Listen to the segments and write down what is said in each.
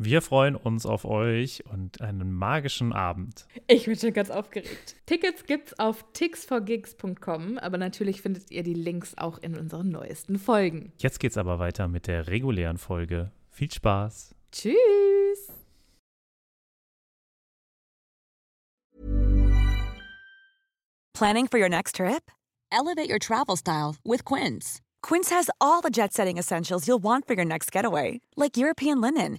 Wir freuen uns auf euch und einen magischen Abend. Ich bin schon ganz aufgeregt. Tickets gibt's auf tixforgigs.com, aber natürlich findet ihr die Links auch in unseren neuesten Folgen. Jetzt geht's aber weiter mit der regulären Folge. Viel Spaß. Tschüss. Planning for your next trip? Elevate your travel style with Quince. Quince has all the jet setting essentials you'll want for your next getaway, like European linen,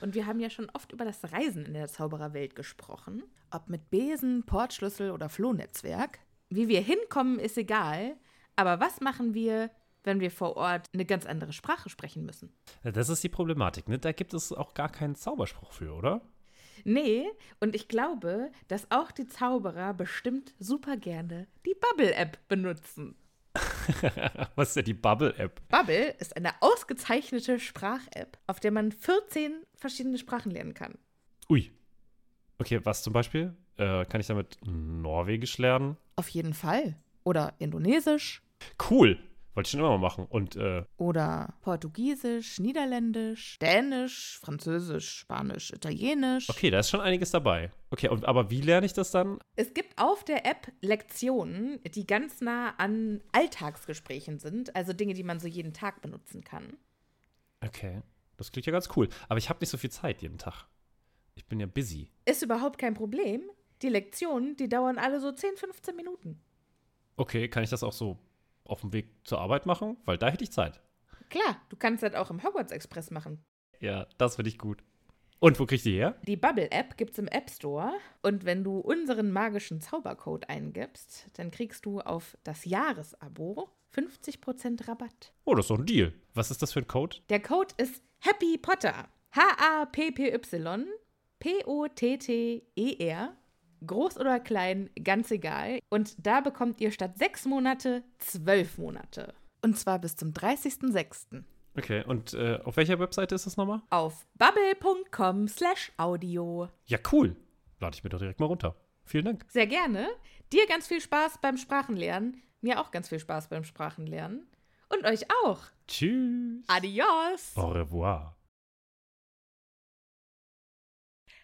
Und wir haben ja schon oft über das Reisen in der Zaubererwelt gesprochen. Ob mit Besen, Portschlüssel oder Flohnetzwerk. Wie wir hinkommen, ist egal. Aber was machen wir, wenn wir vor Ort eine ganz andere Sprache sprechen müssen? Das ist die Problematik, ne? Da gibt es auch gar keinen Zauberspruch für, oder? Nee, und ich glaube, dass auch die Zauberer bestimmt super gerne die Bubble-App benutzen. Was ist denn die Bubble-App? Bubble ist eine ausgezeichnete Sprach-App, auf der man 14 verschiedene Sprachen lernen kann. Ui. Okay, was zum Beispiel? Äh, kann ich damit Norwegisch lernen? Auf jeden Fall. Oder Indonesisch. Cool. Wollte ich schon immer mal machen. Und, äh, Oder Portugiesisch, Niederländisch, Dänisch, Französisch, Spanisch, Italienisch. okay, da ist schon einiges dabei. Okay, und, aber wie lerne ich das dann? Es gibt auf der App Lektionen, die ganz nah an Alltagsgesprächen sind, also Dinge, die man so jeden Tag benutzen kann. Okay, das klingt ja ganz cool. Aber ich habe nicht so viel Zeit jeden Tag. Ich bin ja busy. Ist überhaupt kein Problem. Die Lektionen, die dauern alle so 10, 15 Minuten. Okay, kann ich das auch so auf dem Weg zur Arbeit machen? Weil da hätte ich Zeit. Klar, du kannst das auch im Hogwarts Express machen. Ja, das finde ich gut. Und wo krieg ich die her? Die Bubble-App gibt's im App Store und wenn du unseren magischen Zaubercode eingibst, dann kriegst du auf das Jahresabo 50% Rabatt. Oh, das ist doch ein Deal. Was ist das für ein Code? Der Code ist Happy Potter. H-A-P-P-Y P-O-T-T-E-R. Groß oder klein, ganz egal. Und da bekommt ihr statt sechs Monate zwölf Monate. Und zwar bis zum 30.06. Okay, und äh, auf welcher Webseite ist das nochmal? Auf bubble.com slash audio. Ja, cool. Lade ich mir doch direkt mal runter. Vielen Dank. Sehr gerne. Dir ganz viel Spaß beim Sprachenlernen. Mir auch ganz viel Spaß beim Sprachenlernen. Und euch auch. Tschüss. Adios. Au revoir.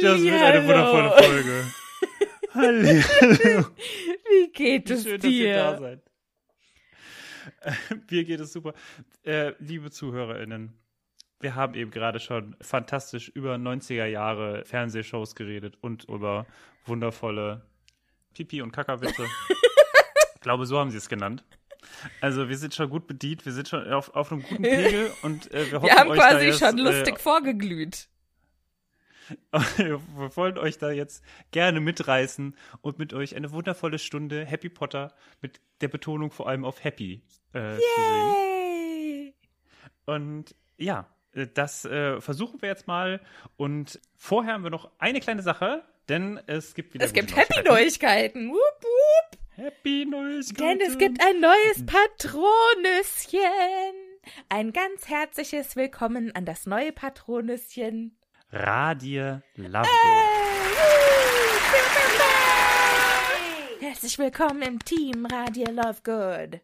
Das wird eine wundervolle Folge. Hallo. Wie geht es Schön, dass ihr da dir? seid. Äh, Mir geht es super. Äh, liebe ZuhörerInnen, wir haben eben gerade schon fantastisch über 90er Jahre Fernsehshows geredet und über wundervolle Pipi- und Kackerwitze. ich glaube, so haben sie es genannt. Also wir sind schon gut bedient, wir sind schon auf, auf einem guten Pegel und äh, wir hoffen Wir haben quasi jetzt, schon äh, lustig vorgeglüht. Wir wollen euch da jetzt gerne mitreißen und mit euch eine wundervolle Stunde Happy Potter mit der Betonung vor allem auf Happy äh, zu sehen. Yay! Und ja, äh, das äh, versuchen wir jetzt mal. Und vorher haben wir noch eine kleine Sache, denn es gibt wieder Es gibt Happy Neuigkeiten. Neuigkeiten. Wup, wup. Happy Neues. Denn es gibt ein neues Patronüschen. Ein ganz herzliches Willkommen an das neue Patronüschen. Radier Lovegood. Herzlich willkommen im Team Radier Lovegood.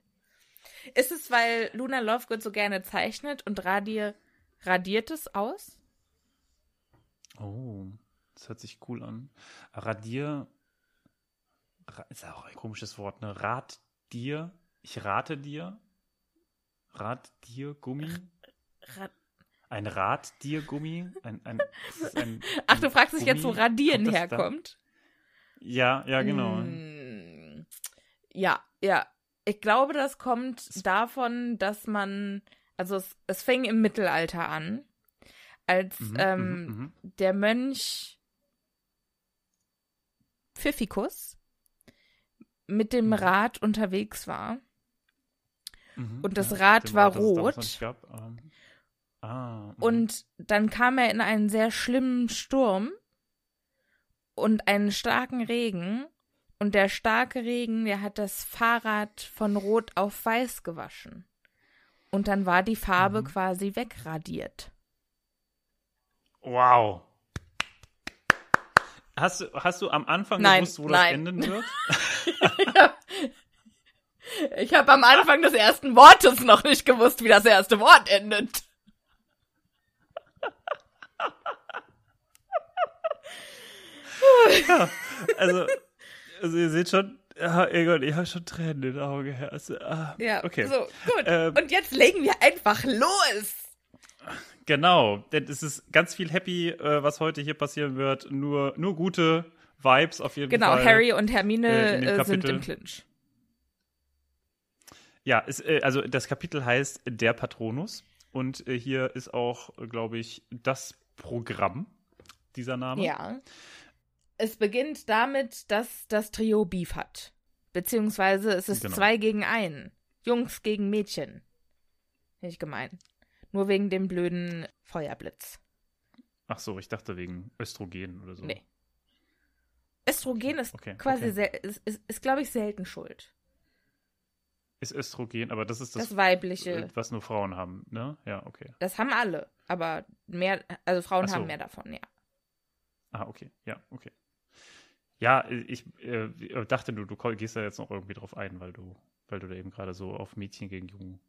Ist es, weil Luna Lovegood so gerne zeichnet und Radier radiert es aus? Oh, das hört sich cool an. Radier Ra- ist auch ein komisches Wort, ne? Rat dir, ich rate dir. Rat dir Gummi. Ra Ein Rad dir Gummi. Ein, ein, ein, Ach, du fragst dich Gummi? jetzt, wo Radieren Kommt da- herkommt? Ja, ja, genau. Mm, Ja, ja. Ich glaube, das kommt davon, dass man, also es, es fing im Mittelalter an, als Mhm, ähm, mhm, mhm. der Mönch Pfiffikus mit dem Mhm. Rad unterwegs war. Mhm, und das ja, Rad war damals rot. Gab, ähm, ah, mhm. Und dann kam er in einen sehr schlimmen Sturm und einen starken Regen. Und der starke Regen, der hat das Fahrrad von rot auf weiß gewaschen. Und dann war die Farbe Mhm. quasi wegradiert. Wow. Hast du, hast du am Anfang Nein, gewusst, wo nein. das enden wird? Ich habe am Anfang des ersten Wortes noch nicht gewusst, wie das erste Wort endet. Also, also ihr seht schon, ja, Egon, ich habe schon Tränen in den Augen. Also, ah, Ja, okay. so, gut. Ähm, Und jetzt legen wir einfach los. Genau, denn es ist ganz viel happy, äh, was heute hier passieren wird. Nur, nur gute Vibes auf jeden Genau, Fall. Harry und Hermine äh, äh, sind im Clinch. Ja, es, äh, also das Kapitel heißt Der Patronus. Und äh, hier ist auch, glaube ich, das Programm dieser Name. Ja. Es beginnt damit, dass das Trio Beef hat. Beziehungsweise es ist Genau. zwei gegen einen. Jungs gegen Mädchen. Nicht gemein. Nur wegen dem blöden Feuerblitz. Ach so, ich dachte wegen Östrogen oder so. Nee. Östrogen ist Okay, quasi okay. ist, ist, ist glaube ich, selten schuld. Ist Östrogen, aber das ist das, Das, weibliche. äh, was nur Frauen haben, ne? Ja, okay. Das haben alle. Aber mehr, also Frauen so. haben mehr davon, ja. Ah, okay, ja, okay. Ja, ich äh, dachte, du, du gehst da jetzt noch irgendwie drauf ein, weil du, weil du da eben gerade so auf Mädchen gegen Jungen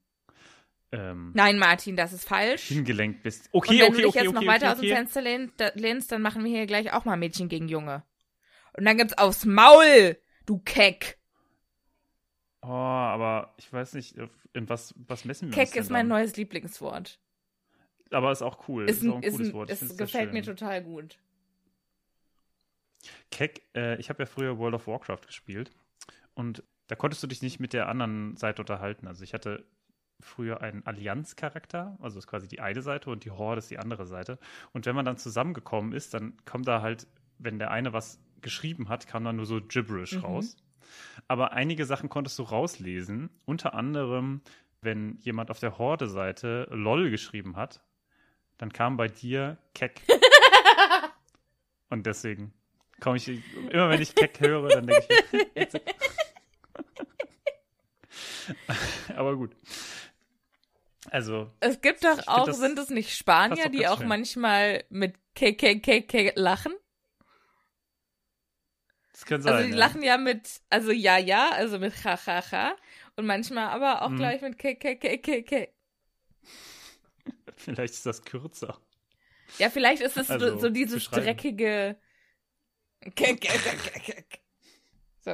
ähm, Nein, Martin, das ist falsch. hingelenkt bist. Und Okay, wenn okay, du dich okay, jetzt okay, noch weiter okay, aus dem okay. Fenster lehnst, dann machen wir hier gleich auch mal Mädchen gegen Junge. Und dann gibt's aufs Maul, du Keck. Oh, aber ich weiß nicht, in was, was messen wir uns Keck denn ist mein dann? neues Lieblingswort. Aber ist auch cool. Ist Ist, auch ein, ein ist cooles ein, Wort. Es gefällt mir total gut. Keck, äh, ich habe ja früher World of Warcraft gespielt und da konntest du dich nicht mit der anderen Seite unterhalten. Also ich hatte früher einen Allianz-Charakter, also ist quasi die eine Seite und die Horde ist die andere Seite. Und wenn man dann zusammengekommen ist, dann kommt da halt, wenn der eine was geschrieben hat, kam dann nur so Gibberish Mhm. raus. Aber einige Sachen konntest du rauslesen, unter anderem, wenn jemand auf der Horde-Seite LOL geschrieben hat, dann kam bei dir Keck. und deswegen komme ich, immer wenn ich Keck höre, dann denke ich, aber gut. Also, Es gibt doch auch, das sind es nicht Spanier, die auch schön. manchmal mit KKKK lachen? das kann sein. Also die ja. lachen ja mit, also ja, ja, also mit ha, ha, ha. Und manchmal aber auch Mhm. gleich mit KKKK. Vielleicht ist das kürzer. Ja, vielleicht ist es Also, so, so zu dieses schreiben. dreckige. So.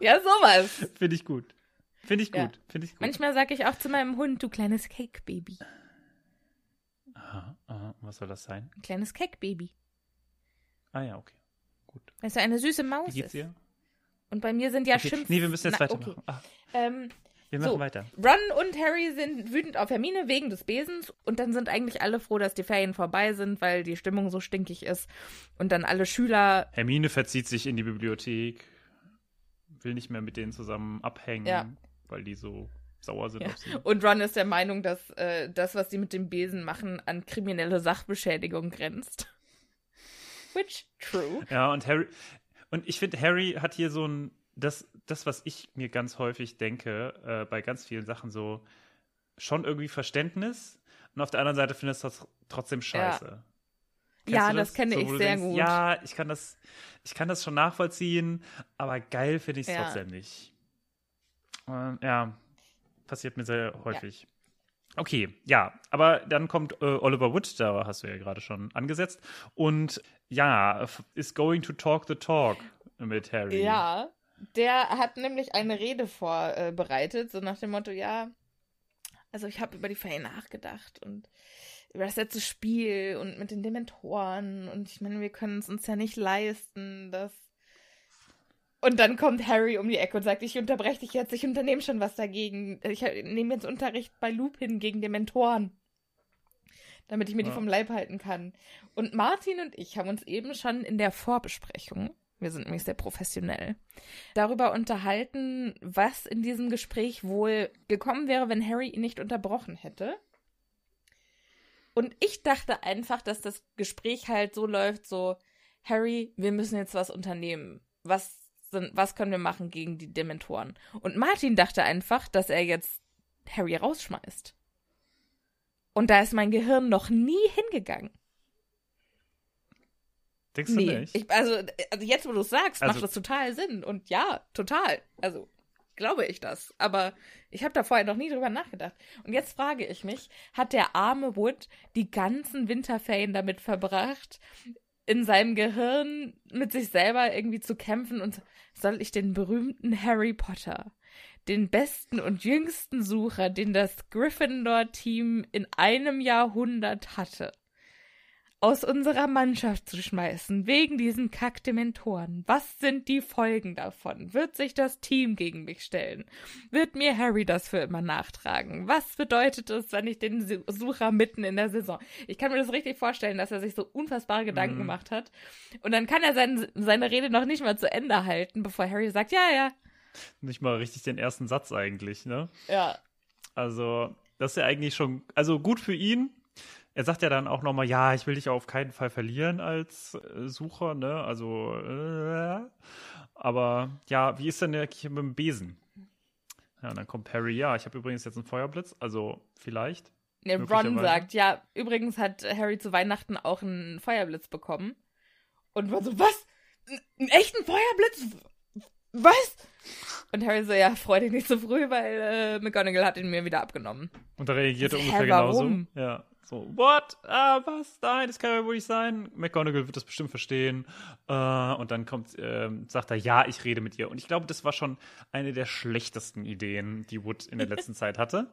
Ja, sowas. Finde ich gut. Finde ich Ja. gut. Finde ich gut. Manchmal sage ich auch zu meinem Hund, du kleines Cake-Baby. Aha, aha. Was soll das sein? Ein kleines Cake-Baby. Ah ja, okay. Gut. Weil es ja eine süße Wie Maus geht's ist. dir? Und bei mir sind ja okay. Schimpf... Nee, wir müssen jetzt Na, weitermachen. okay. Ah, Ähm, wir machen So. weiter. Ron und Harry sind wütend auf Hermine wegen des Besens und dann sind eigentlich alle froh, dass die Ferien vorbei sind, weil die Stimmung so stinkig ist und dann alle Schüler Hermine verzieht sich in die Bibliothek, will nicht mehr mit denen zusammen abhängen, Ja. weil die so sauer sind Ja. auf sie. und Ron ist der Meinung, dass äh, das, was sie mit dem Besen machen, an kriminelle Sachbeschädigung grenzt. Which true. Ja, und Harry. Und ich finde, Harry hat hier so ein. Das, das, was ich mir ganz häufig denke, äh, bei ganz vielen Sachen so, schon irgendwie Verständnis und auf der anderen Seite findest du das trotzdem scheiße. Ja. Ja, du das kenne So, ich sehr denkst, gut. Ja, ich kann das, ich kann das schon nachvollziehen, aber geil finde ich es Ja. trotzdem nicht. Ähm, ja, passiert mir sehr häufig. Okay, ja, aber dann kommt äh, Oliver Wood, da hast du ja gerade schon angesetzt. Und ja, is going to talk the talk mit Harry. Ja, der hat nämlich eine Rede vorbereitet, so nach dem Motto, ja, also ich habe über die Faye nachgedacht und über das letzte Spiel und mit den Dementoren und ich meine, wir können es uns ja nicht leisten, dass... Und dann kommt Harry um die Ecke und sagt, ich unterbreche dich jetzt, ich unternehme schon was dagegen. Ich nehme jetzt Unterricht bei Lupin gegen Dementoren. Damit ich mir die Ja. vom Leib halten kann. Und Martin und ich haben uns eben schon in der Vorbesprechung, wir sind nämlich sehr professionell, darüber unterhalten, was in diesem Gespräch wohl gekommen wäre, wenn Harry ihn nicht unterbrochen hätte. Und ich dachte einfach, dass das Gespräch halt so läuft, so, Harry, wir müssen jetzt was unternehmen. Was, sind, was können wir machen gegen die Dementoren? Und Martin dachte einfach, dass er jetzt Harry rausschmeißt. Und da ist mein Gehirn noch nie hingegangen. Denkst du Nee, nicht? ich, also, also jetzt, wo du es sagst, Also- macht das total Sinn. Und ja, total. Also glaube ich das. Aber ich habe da vorher noch nie drüber nachgedacht. Und jetzt frage ich mich, hat der arme Wood die ganzen Winterferien damit verbracht, in seinem Gehirn mit sich selber irgendwie zu kämpfen und soll ich den berühmten Harry Potter, den besten und jüngsten Sucher, den das Gryffindor-Team in einem Jahrhundert hatte, aus unserer Mannschaft zu schmeißen, wegen diesen Kackdementoren. Was sind die Folgen davon? Wird sich das Team gegen mich stellen? Wird mir Harry das für immer nachtragen? Was bedeutet es, wenn ich den Su- Sucher mitten in der Saison? Ich kann mir das richtig vorstellen, dass er sich so unfassbare Gedanken Mhm. gemacht hat. Und dann kann er sein, seine Rede noch nicht mal zu Ende halten, bevor Harry sagt, ja, ja, Nicht mal richtig den ersten Satz eigentlich, ne? ja. Also, das ist ja eigentlich schon, also gut für ihn. Er sagt ja dann auch nochmal, ja, ich will dich auf keinen Fall verlieren als äh, Sucher, ne? Also, äh, aber ja, wie ist denn der hier mit dem Besen? Ja, und dann kommt Harry, ja, ich habe übrigens jetzt einen Feuerblitz, also vielleicht. Nee, Ron sagt, ja, übrigens hat Harry zu Weihnachten auch einen Feuerblitz bekommen. Und war so, was? Einen echten Feuerblitz? Was? Und Harry so, ja, freu dich nicht so früh, weil äh, McGonagall hat ihn mir wieder abgenommen. Und da reagiert er Hä, ungefähr genauso. warum? Ja. So, what? Ah, was? Nein, das kann ja wohl nicht sein. McGonagall wird das bestimmt verstehen. Äh, und dann kommt, ähm, sagt er, ja, ich rede mit ihr. Und ich glaube, das war schon eine der schlechtesten Ideen, die Wood in der letzten Zeit hatte.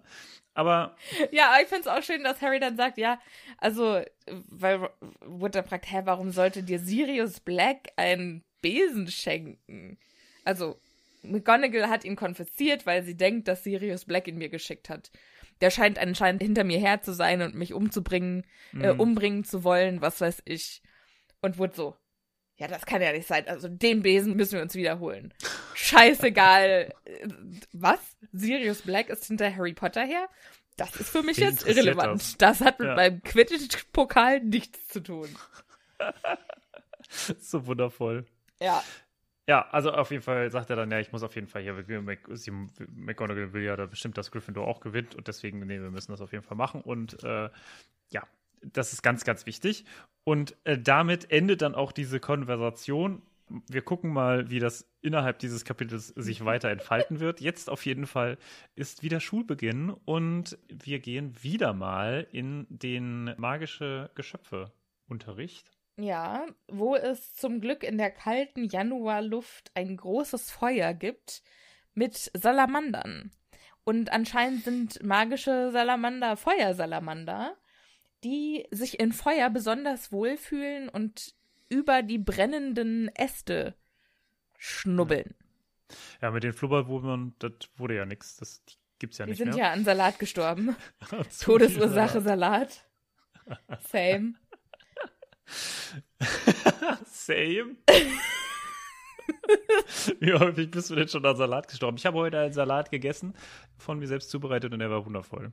Aber Ja, aber ich find's auch schön, dass Harry dann sagt, ja, also, äh, weil Wood dann fragt, hä, warum sollte dir Sirius Black einen Besen schenken? Also, McGonagall hat ihn konfisziert, weil sie denkt, dass Sirius Black ihn mir geschickt hat. Der scheint anscheinend hinter mir her zu sein und mich umzubringen, äh, Mhm. umbringen zu wollen, was weiß ich. Und Wood so, ja, das kann ja nicht sein. Also, den Besen müssen wir uns wiederholen. Scheißegal. Äh, Was? Sirius Black ist hinter Harry Potter her? Das ist für mich Wen jetzt irrelevant. Das, hat mit Ja. meinem Quidditch-Pokal nichts zu tun. so wundervoll. Ja. Ja, also auf jeden Fall sagt er dann, ja, ich muss auf jeden Fall hier, sie- McGonagall will ja da bestimmt, dass Gryffindor auch gewinnt und deswegen, nee, wir müssen das auf jeden Fall machen und äh, ja, das ist ganz, ganz wichtig und äh, damit endet dann auch diese Konversation. Wir gucken mal, wie das innerhalb dieses Kapitels sich weiter entfalten wird. Jetzt auf jeden Fall ist wieder Schulbeginn und wir gehen wieder mal in den magische Geschöpfe-Unterricht. Ja, wo es zum Glück in der kalten Januarluft ein großes Feuer gibt mit Salamandern. Und anscheinend sind magische Salamander Feuersalamander, die sich in Feuer besonders wohlfühlen und über die brennenden Äste schnubbeln. Ja, mit den Flubberwurmern, das wurde ja nichts. Das die gibt's ja Die nicht sind mehr. ja an Salat gestorben. Todesursache Salat. Same. Same. Wie häufig bist du denn schon an Salat gestorben? Ich habe heute einen Salat gegessen, von mir selbst zubereitet und er war wundervoll.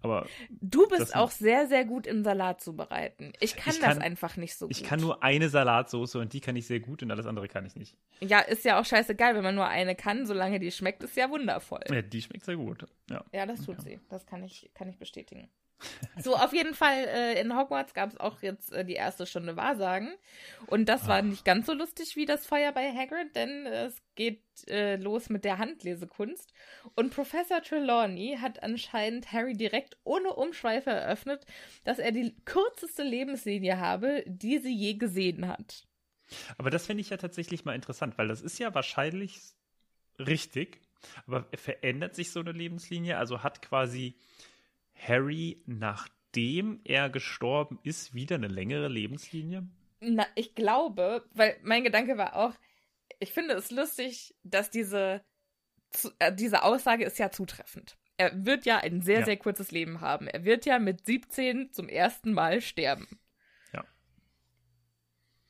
Aber Du bist Das- auch sehr, sehr gut im Salat zubereiten. Ich kann Ich das kann- einfach nicht so gut. ich kann nur eine Salatsauce und die kann ich sehr gut und alles andere kann ich nicht. Ja, ist ja auch scheißegal, wenn man nur eine kann, solange die schmeckt, ist ja wundervoll. Ja, die schmeckt sehr gut. Ja. Ja, das tut sie. Das kann ich, kann ich bestätigen. So, auf jeden Fall, äh, in Hogwarts gab es auch jetzt äh, die erste Stunde Wahrsagen. Und das war nicht ganz so lustig wie das Feuer bei Hagrid, denn äh, es geht äh, los mit der Handlesekunst. Und Professor Trelawney hat anscheinend Harry direkt ohne Umschweife eröffnet, dass er die kürzeste Lebenslinie habe, die sie je gesehen hat. Aber das finde ich ja tatsächlich mal interessant, weil das ist ja wahrscheinlich richtig. Aber verändert sich so eine Lebenslinie? Also hat quasi Harry, nachdem er gestorben ist, wieder eine längere Lebenslinie? Na, ich glaube, weil mein Gedanke war auch, ich finde es lustig, dass diese, äh, diese Aussage ist ja zutreffend. Er wird ja ein sehr, Ja. sehr kurzes Leben haben. Er wird ja mit 17 zum ersten Mal sterben. Ja.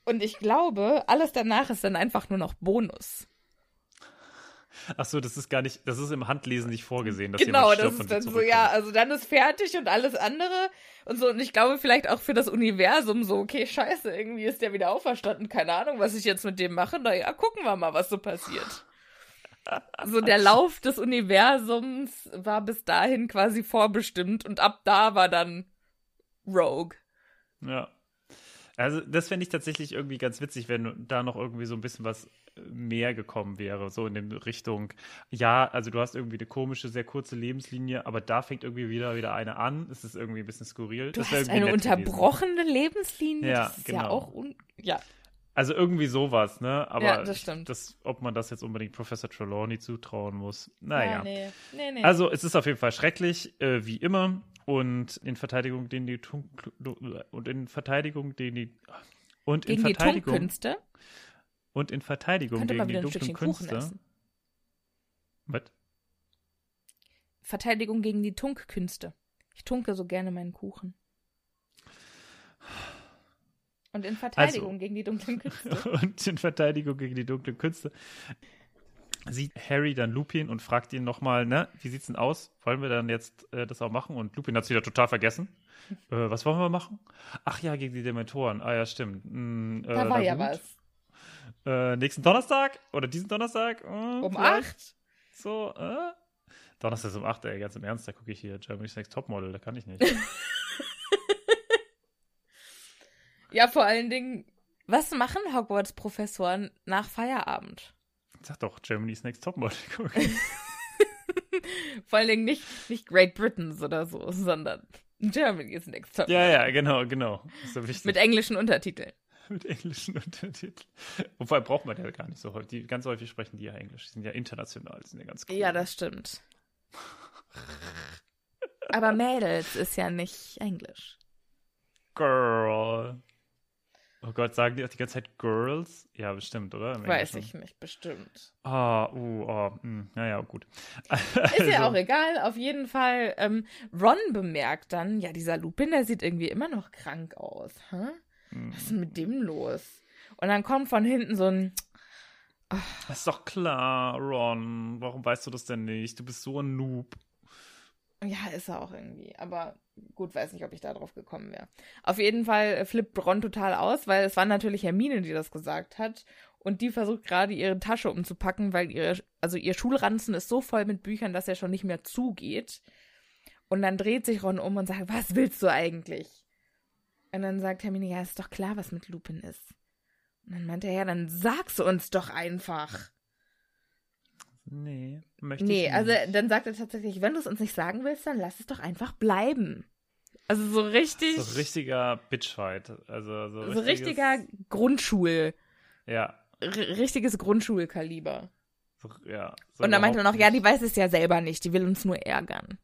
Und ich glaube, alles danach ist dann einfach nur noch Bonus. Ach so, das ist gar nicht, das ist im Handlesen nicht vorgesehen. Dass genau, jemand das stirbt ist dann so, ja, also dann ist fertig und alles andere und so. Und ich glaube vielleicht auch für das Universum so, okay, scheiße, irgendwie ist der wieder auferstanden. Keine Ahnung, was ich jetzt mit dem mache. Naja, gucken wir mal, was so passiert. So der Lauf des Universums war bis dahin quasi vorbestimmt und ab da war dann Rogue. Ja. Also, das fände ich tatsächlich irgendwie ganz witzig, wenn da noch irgendwie so ein bisschen was mehr gekommen wäre, so in der Richtung, ja, also du hast irgendwie eine komische, sehr kurze Lebenslinie, aber da fängt irgendwie wieder wieder eine an. Es ist irgendwie ein bisschen skurril. Du Das hast eine nett gewesen. unterbrochene Lebenslinie. Ja, das ist ja genau. auch un ja. Also irgendwie sowas, ne? Aber Ja, das stimmt. Das, ob man das jetzt unbedingt Professor Trelawney zutrauen muss, naja. Ja, nee. Nee, nee. Also es ist auf jeden Fall schrecklich, äh, wie immer. Und in Verteidigung, den die Tunk und in Verteidigung, den die und in gegen die Verteidigung Tunkkünste und in Verteidigung gegen die dunklen Künste. Was? Verteidigung gegen die Tunkkünste. Ich tunke so gerne meinen Kuchen. Und in Verteidigung Also. gegen die dunklen Künste. und in Verteidigung gegen die dunklen Künste sieht Harry dann Lupin und fragt ihn nochmal, ne, wie sieht's denn aus? Wollen wir dann jetzt äh, das auch machen? Und Lupin hat's wieder total vergessen. Äh, was wollen wir machen? Ach ja, gegen die Dementoren. Ah ja, stimmt. Hm, äh, Da war ja gut. was. Äh, nächsten Donnerstag oder diesen Donnerstag? Äh, Um vielleicht? acht? So, äh? Donnerstag ist um 8, ey, ganz im Ernst, da gucke ich hier Germany's Next Topmodel, da kann ich nicht. Ja, vor allen Dingen, was machen Hogwarts-Professoren nach Feierabend? Sag doch, Germany's Next Topmodel gucken. Vor allen Dingen nicht, nicht Great Britain's oder so, sondern Germany's Next Top. ja, ja, genau, genau. Ist so wichtig. Mit englischen Untertiteln. Mit englischen Untertiteln. Wobei braucht man ja gar nicht so häufig. Die, ganz häufig sprechen die ja Englisch. Die sind ja international, die sind ja ganz cool. Ja, das stimmt. Aber Mädels ist ja nicht Englisch. Girl. Oh Gott, sagen die auch die ganze Zeit Girls? Ja, bestimmt, oder? Im Weiß Englischen. ich nicht, bestimmt. Ah, uh, oh, hm, naja, gut. Ist ja Also, auch egal, auf jeden Fall. Ähm, Ron bemerkt dann, ja, dieser Lupin, der sieht irgendwie immer noch krank aus. Hä? hm. Was ist denn mit dem los? Und dann kommt von hinten so ein, Das ist doch klar, Ron. Warum weißt du das denn nicht? Du bist so ein Noob. Ja, ist er auch irgendwie. Aber gut, weiß nicht, ob ich da drauf gekommen wäre. Auf jeden Fall äh, flippt Ron total aus, weil es war natürlich Hermine, die das gesagt hat. Und die versucht gerade ihre Tasche umzupacken, weil ihre, also ihr Schulranzen ist so voll mit Büchern, dass er schon nicht mehr zugeht. Und dann dreht sich Ron um und sagt, was willst du eigentlich? Und dann sagt Hermine, ja, ist doch klar, was mit Lupin ist. Und dann meint er, ja, dann sag's uns doch einfach. Nee, möchte Nee, ich nicht. also dann sagt er tatsächlich, wenn du es uns nicht sagen willst, dann lass es doch einfach bleiben. Also so richtig, So richtiger Bitchfight. Also so, so richtiger Grundschul, Ja. richtiges Grundschulkaliber. So, ja so Und dann meinte er noch, ja, die weiß es ja selber nicht, die will uns nur ärgern.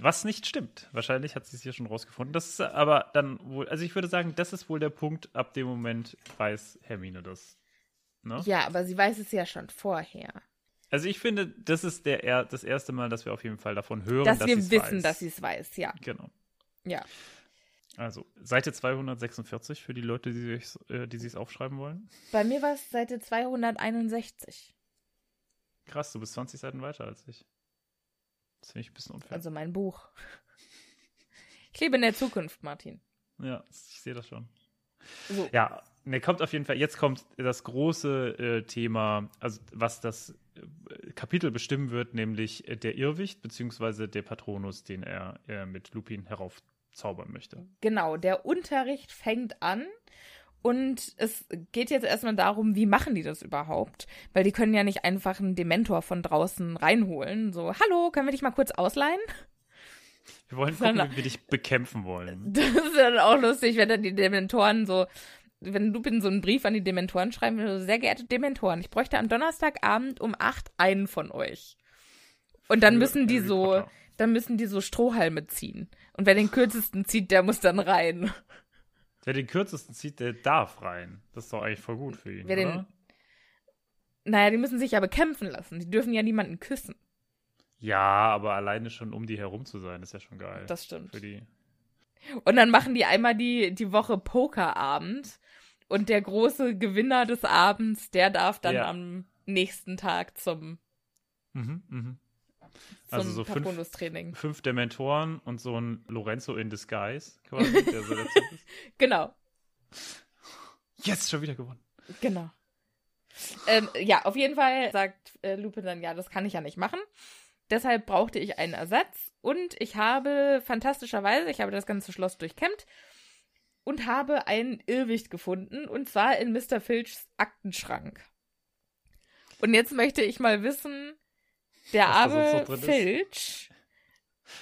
Was nicht stimmt. Wahrscheinlich hat sie es hier schon rausgefunden. Das ist aber dann wohl, also ich würde sagen, das ist wohl der Punkt, ab dem Moment weiß Hermine das. Ne? Ja, aber sie weiß es ja schon vorher. Also ich finde, das ist der, er- das erste Mal, dass wir auf jeden Fall davon hören, dass dass wir wissen, weiß. dass sie es weiß, ja. Genau. Ja. Also, Seite 246 für die Leute, die sich äh, sich's aufschreiben wollen. Bei mir war es Seite 261. Krass, du bist 20 Seiten weiter als ich. Das finde ich ein bisschen unfair. Also mein Buch. Ich lebe in der Zukunft, Martin. ja, ich sehe das schon. So. Ja, ne, kommt auf jeden Fall. Jetzt kommt das große äh, Thema, also was das Kapitel bestimmen wird, nämlich äh, der Irrwicht beziehungsweise der Patronus, den er äh, mit Lupin heraufzaubern möchte. Genau, der Unterricht fängt an und es geht jetzt erstmal darum, wie machen die das überhaupt? Weil die können ja nicht einfach einen Dementor von draußen reinholen. So, hallo, können wir dich mal kurz ausleihen? Wir wollen gucken, wie wir dich bekämpfen wollen. Das ist dann auch lustig, wenn dann die Dementoren so, wenn Lupin so einen Brief an die Dementoren schreiben würde, sehr geehrte Dementoren, ich bräuchte am Donnerstagabend um acht einen von euch. Und dann müssen die so, dann müssen die so Strohhalme ziehen. Und wer den kürzesten zieht, der muss dann rein. Wer den kürzesten zieht, der darf rein. Das ist doch eigentlich voll gut für ihn, Wer den- oder? Naja, die müssen sich ja bekämpfen lassen. Die dürfen ja niemanden küssen. Ja, aber alleine schon um die herum zu sein, ist ja schon geil. Das stimmt. Für die. Und dann machen die einmal die, die Woche Pokerabend. Und der große Gewinner des Abends, der darf dann Ja. am nächsten Tag zum, Mhm, mhm. zum Also so fünf-. Fünf Dementoren und so ein Lorenzo in Disguise, quasi, der so dazu ist. Genau, Jetzt schon wieder gewonnen. genau. Ähm, ja, auf jeden Fall sagt äh, Lupin dann, ja, das kann ich ja nicht machen. Deshalb brauchte ich einen Ersatz und ich habe fantastischerweise, ich habe das ganze Schloss durchkämmt und habe einen Irrwicht gefunden und zwar in Mr. Filchs Aktenschrank. Und jetzt möchte ich mal wissen, der arme ist. Filch,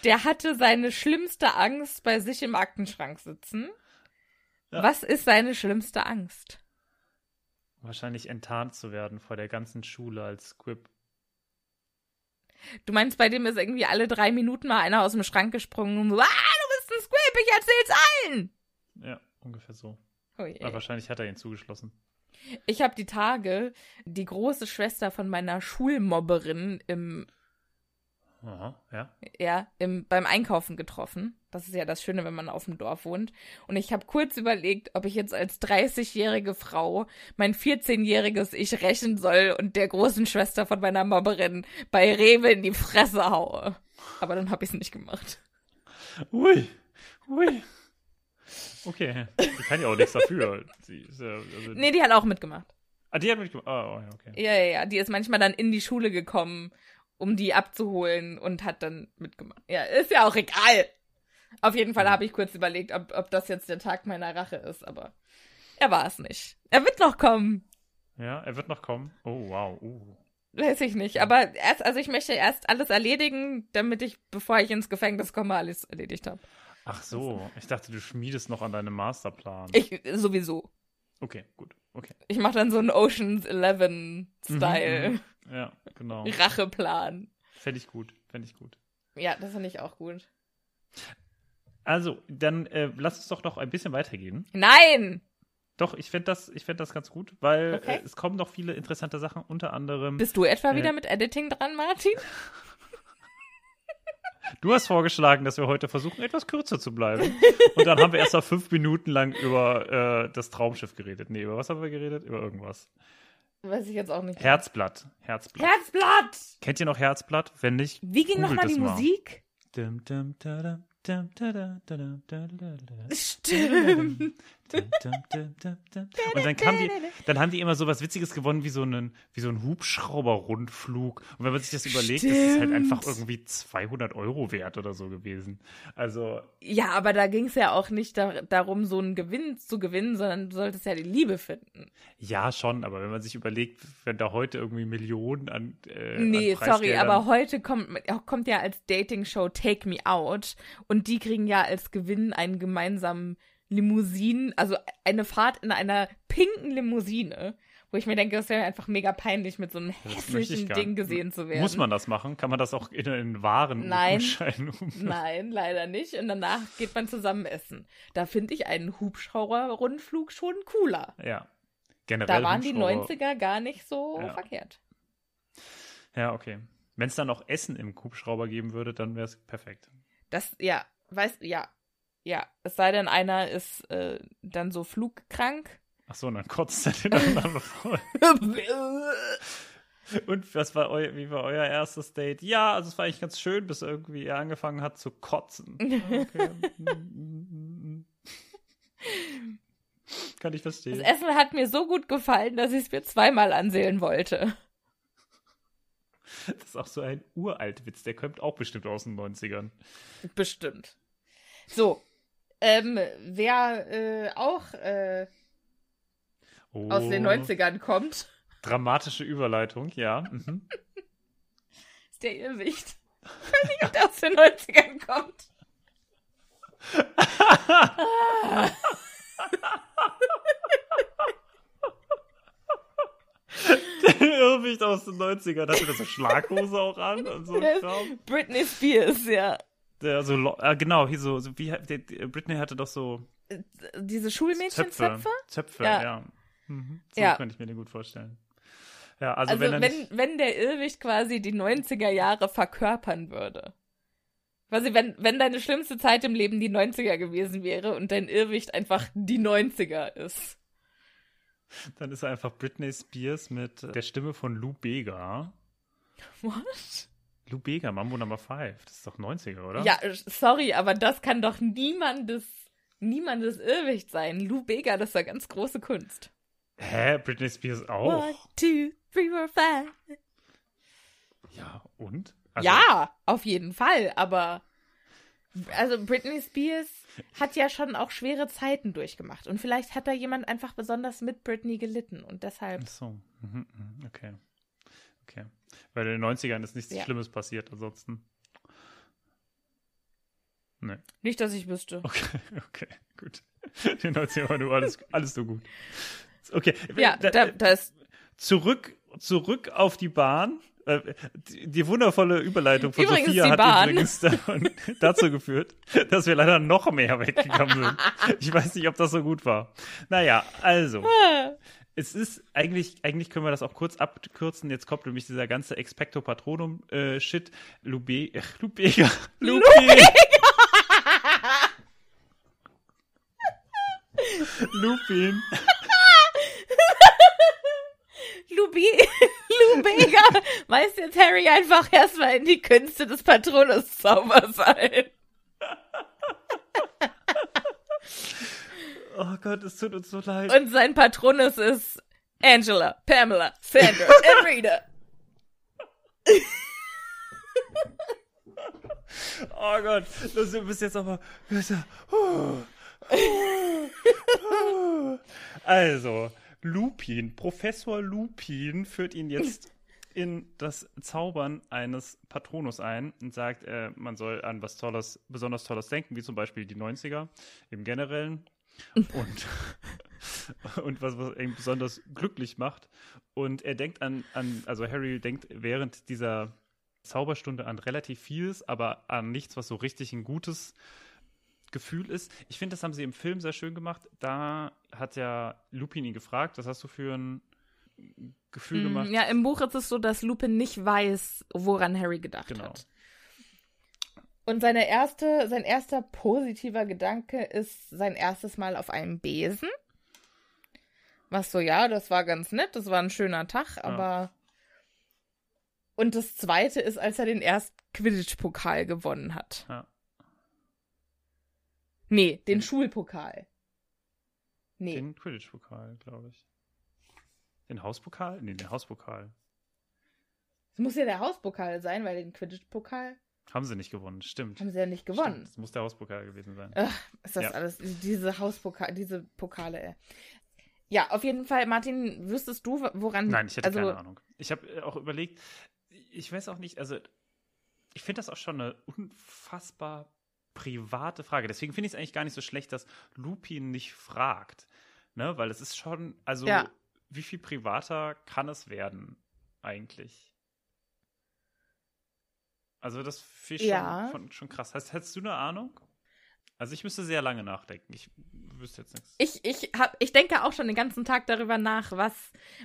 der hatte seine schlimmste Angst bei sich im Aktenschrank sitzen. Ja. Was ist seine schlimmste Angst? Wahrscheinlich enttarnt zu werden vor der ganzen Schule als Squib. Du meinst, bei dem ist irgendwie alle drei Minuten mal einer aus dem Schrank gesprungen und so, ah, du bist ein Squib, ich erzähl's allen. Ja, ungefähr so. Oh. Aber wahrscheinlich hat er ihn zugeschlossen. Ich habe die Tage die große Schwester von meiner Schulmobberin im, Aha, ja. ja, im, beim Einkaufen getroffen. Das ist ja das Schöne, wenn man auf dem Dorf wohnt. Und ich habe kurz überlegt, ob ich jetzt als 30-jährige Frau mein 14-jähriges Ich rächen soll und der großen Schwester von meiner Mobberin bei Rewe in die Fresse haue. Aber dann habe ich es nicht gemacht. Ui, ui. Okay, die kann ja auch nichts dafür. Ist ja, also, Nee, die hat auch mitgemacht. Ah, die hat mitgemacht. Ah, oh, ja, okay. Ja, ja, ja. Die ist manchmal dann in die Schule gekommen, um die abzuholen und hat dann mitgemacht. Ja, ist ja auch egal. Auf jeden Fall habe ich kurz überlegt, ob, ob das jetzt der Tag meiner Rache ist, aber er war es nicht. Er wird noch kommen. Ja, er wird noch kommen. Oh, wow. Uh. Weiß ich nicht. Aber erst, also ich möchte erst alles erledigen, damit ich, bevor ich ins Gefängnis komme, alles erledigt habe. Ach so, ich dachte, du schmiedest noch an deinem Masterplan. Ich sowieso. Okay, gut. Okay. Ich mache dann so einen Oceans 11 Style Mhm, mhm. Ja, genau. Racheplan. Fände ich gut. Fände ich gut. Ja, das finde ich auch gut. Also, dann äh, lass uns doch noch ein bisschen weitergehen. Nein! Doch, ich fände das, ich fänd das ganz gut, weil Okay. äh, es kommen noch viele interessante Sachen, unter anderem. Bist du etwa Äh. wieder mit Editing dran, Martin? Du hast vorgeschlagen, dass wir heute versuchen, etwas kürzer zu bleiben. Und dann haben wir erst mal fünf Minuten lang über äh, das Traumschiff geredet. Nee, über was haben wir geredet? Über irgendwas. Weiß ich jetzt auch nicht. Herzblatt. Herzblatt. Herzblatt! Kennt ihr noch Herzblatt? Wenn nicht, Wie ging nochmal die mal. Musik? Stimmt. Und dann, kam die, dann haben die immer so was Witziges gewonnen, wie so einen, wie so ein Hubschrauber-Rundflug. Und wenn man sich das überlegt, ist es halt einfach Stimmt. irgendwie 200 Euro wert oder so gewesen. Also, Ja, aber da ging es ja auch nicht da, darum, so einen Gewinn zu gewinnen, sondern du solltest ja die Liebe finden. ja, schon, aber wenn man sich überlegt, wenn da heute irgendwie Millionen an. Äh, nee, an sorry, aber heute kommt, kommt ja als Dating-Show Take Me Out und die kriegen ja als Gewinn einen gemeinsamen Limousinen, also eine Fahrt in einer pinken Limousine, wo ich mir denke, das wäre einfach mega peinlich, mit so einem hässlichen Ding gesehen zu werden. Muss man das machen? Kann man das auch in einen Waren Nein. Um Nein, leider nicht. Und danach geht man zusammen essen. Da finde ich einen Hubschrauber-Rundflug schon cooler. Ja. Generell Da waren die Hubschrauber- 90er gar nicht so Ja. verkehrt. Ja, okay. Wenn es dann auch Essen im Hubschrauber geben würde, dann wäre es perfekt. Das, ja, weißt ja. Ja, es sei denn, einer ist äh, dann so flugkrank. Ach so, und dann kotzt er den anderen voll. Und was war eu wie war euer erstes Date? Ja, also es war eigentlich ganz schön, bis irgendwie er angefangen hat zu kotzen. Okay. Kann ich Das verstehen. Essen hat mir so gut gefallen, dass ich es mir zweimal ansehen wollte. Das ist auch so ein Uraltwitz, der kommt auch bestimmt aus den 90ern. Bestimmt. So. Ähm, wer äh, auch äh, Oh, aus den 90ern kommt, Dramatische Überleitung, ja. Mhm. ist der Irrwicht. Ich weiß nicht, ob der aus den 90ern kommt. Irrwicht aus den 90ern. Hatte das so Schlaghose auch an und so. Britney Spears, ja. Der so, äh, genau, hier so, so wie, der, der, Britney hatte doch so Diese Zöpfe. Schulmädchenzöpfe? Zöpfe, ja. Ja. Mhm. So Ja. könnte ich mir den gut vorstellen. Ja, also, Also, wenn wenn, wenn, der Irrwicht quasi die 90er Jahre verkörpern würde. Quasi, wenn, wenn deine schlimmste Zeit im Leben die 90er gewesen wäre und dein Irrwicht einfach die 90er ist. dann ist er einfach Britney Spears mit der Stimme von Lou Bega. What? Lou Bega, Mambo Number 5. Das ist doch 90er, oder? Ja, sorry, aber das kann doch niemandes, niemandes Irrwicht sein. Lou Bega, das war ganz große Kunst. Hä? Britney Spears auch? One, two, three, four, five. Ja, und? Also, ja, auf jeden Fall, aber also Britney Spears hat ja schon auch schwere Zeiten durchgemacht und vielleicht hat da jemand einfach besonders mit Britney gelitten und deshalb Ach so. Mhm, mhm, okay. Okay. Weil in den 90ern ist nichts Ja. Schlimmes passiert, ansonsten. Nee. nicht, dass ich wüsste. Okay, okay, gut. In den 90ern war nur alles, alles so gut. Okay. Ja, da- da, da ist zurück, zurück auf die Bahn. Äh, Die, die wundervolle Überleitung von Übrigens, Sophia hat Bahn. übrigens da- dazu geführt, dass wir leider noch mehr weggekommen sind. Ich weiß nicht, ob das so gut war. Naja, also. Es ist eigentlich, eigentlich können wir das auch kurz abkürzen. Jetzt kommt nämlich dieser ganze Expecto Patronum äh, Shit. Lube, äh, Lubega. Lubega. Lupin. Lubi, Lubega, weiß jetzt Harry einfach erstmal in die Künste des Patronuszaubers ein. Oh Gott, es tut uns so leid. Und sein Patronus ist Angela, Pamela, Sandra und Rita. Oh Gott, du bist jetzt aber. Also, Lupin, Professor Lupin führt ihn jetzt in das Zaubern eines Patronus ein und sagt, äh, man soll an was Tolles, besonders Tolles denken, wie zum Beispiel die 90er im Generellen. Und, und was, was ihn besonders glücklich macht. Und er denkt an, an, also Harry denkt während dieser Zauberstunde an relativ vieles, aber an nichts, was so richtig ein gutes Gefühl ist. Ich finde, das haben sie im Film sehr schön gemacht. Da hat ja Lupin ihn gefragt, was hast du für ein Gefühl gemacht? Mm, Ja, im Buch ist es so, dass Lupin nicht weiß, woran Harry gedacht Genau. hat. Und seine erste, sein erster positiver Gedanke ist sein erstes Mal auf einem Besen. Was so, ja, das war ganz nett, das war ein schöner Tag, aber. Und das zweite ist, als er den ersten Quidditch-Pokal gewonnen hat. Ja. Nee, den Schulpokal. Nee. Den Quidditch-Pokal, glaube ich. Den Hauspokal? Nee, den Hauspokal. Es muss ja der Hauspokal sein, weil den Quidditch-Pokal Haben sie nicht gewonnen, stimmt. haben sie ja nicht gewonnen. Stimmt, Das muss der Hauspokal gewesen sein. Ach, ist das Ja. alles, diese Hauspokale, diese Pokale, ey. Ja, auf jeden Fall, Martin, wüsstest du, woran. Nein, ich hätte also, keine Ahnung. Ich habe äh, auch überlegt, ich weiß auch nicht, also ich finde das auch schon eine unfassbar private Frage. Deswegen finde ich es eigentlich gar nicht so schlecht, dass Lupin nicht fragt. Ne? Weil es ist schon, also Ja. wie viel privater kann es werden eigentlich? Also das finde ich Ja. schon, von, schon krass. Hast, hättest du eine Ahnung? Also ich müsste sehr lange nachdenken. Ich wüsste jetzt nichts. Ich, ich, hab, ich denke auch schon den ganzen Tag darüber nach, was,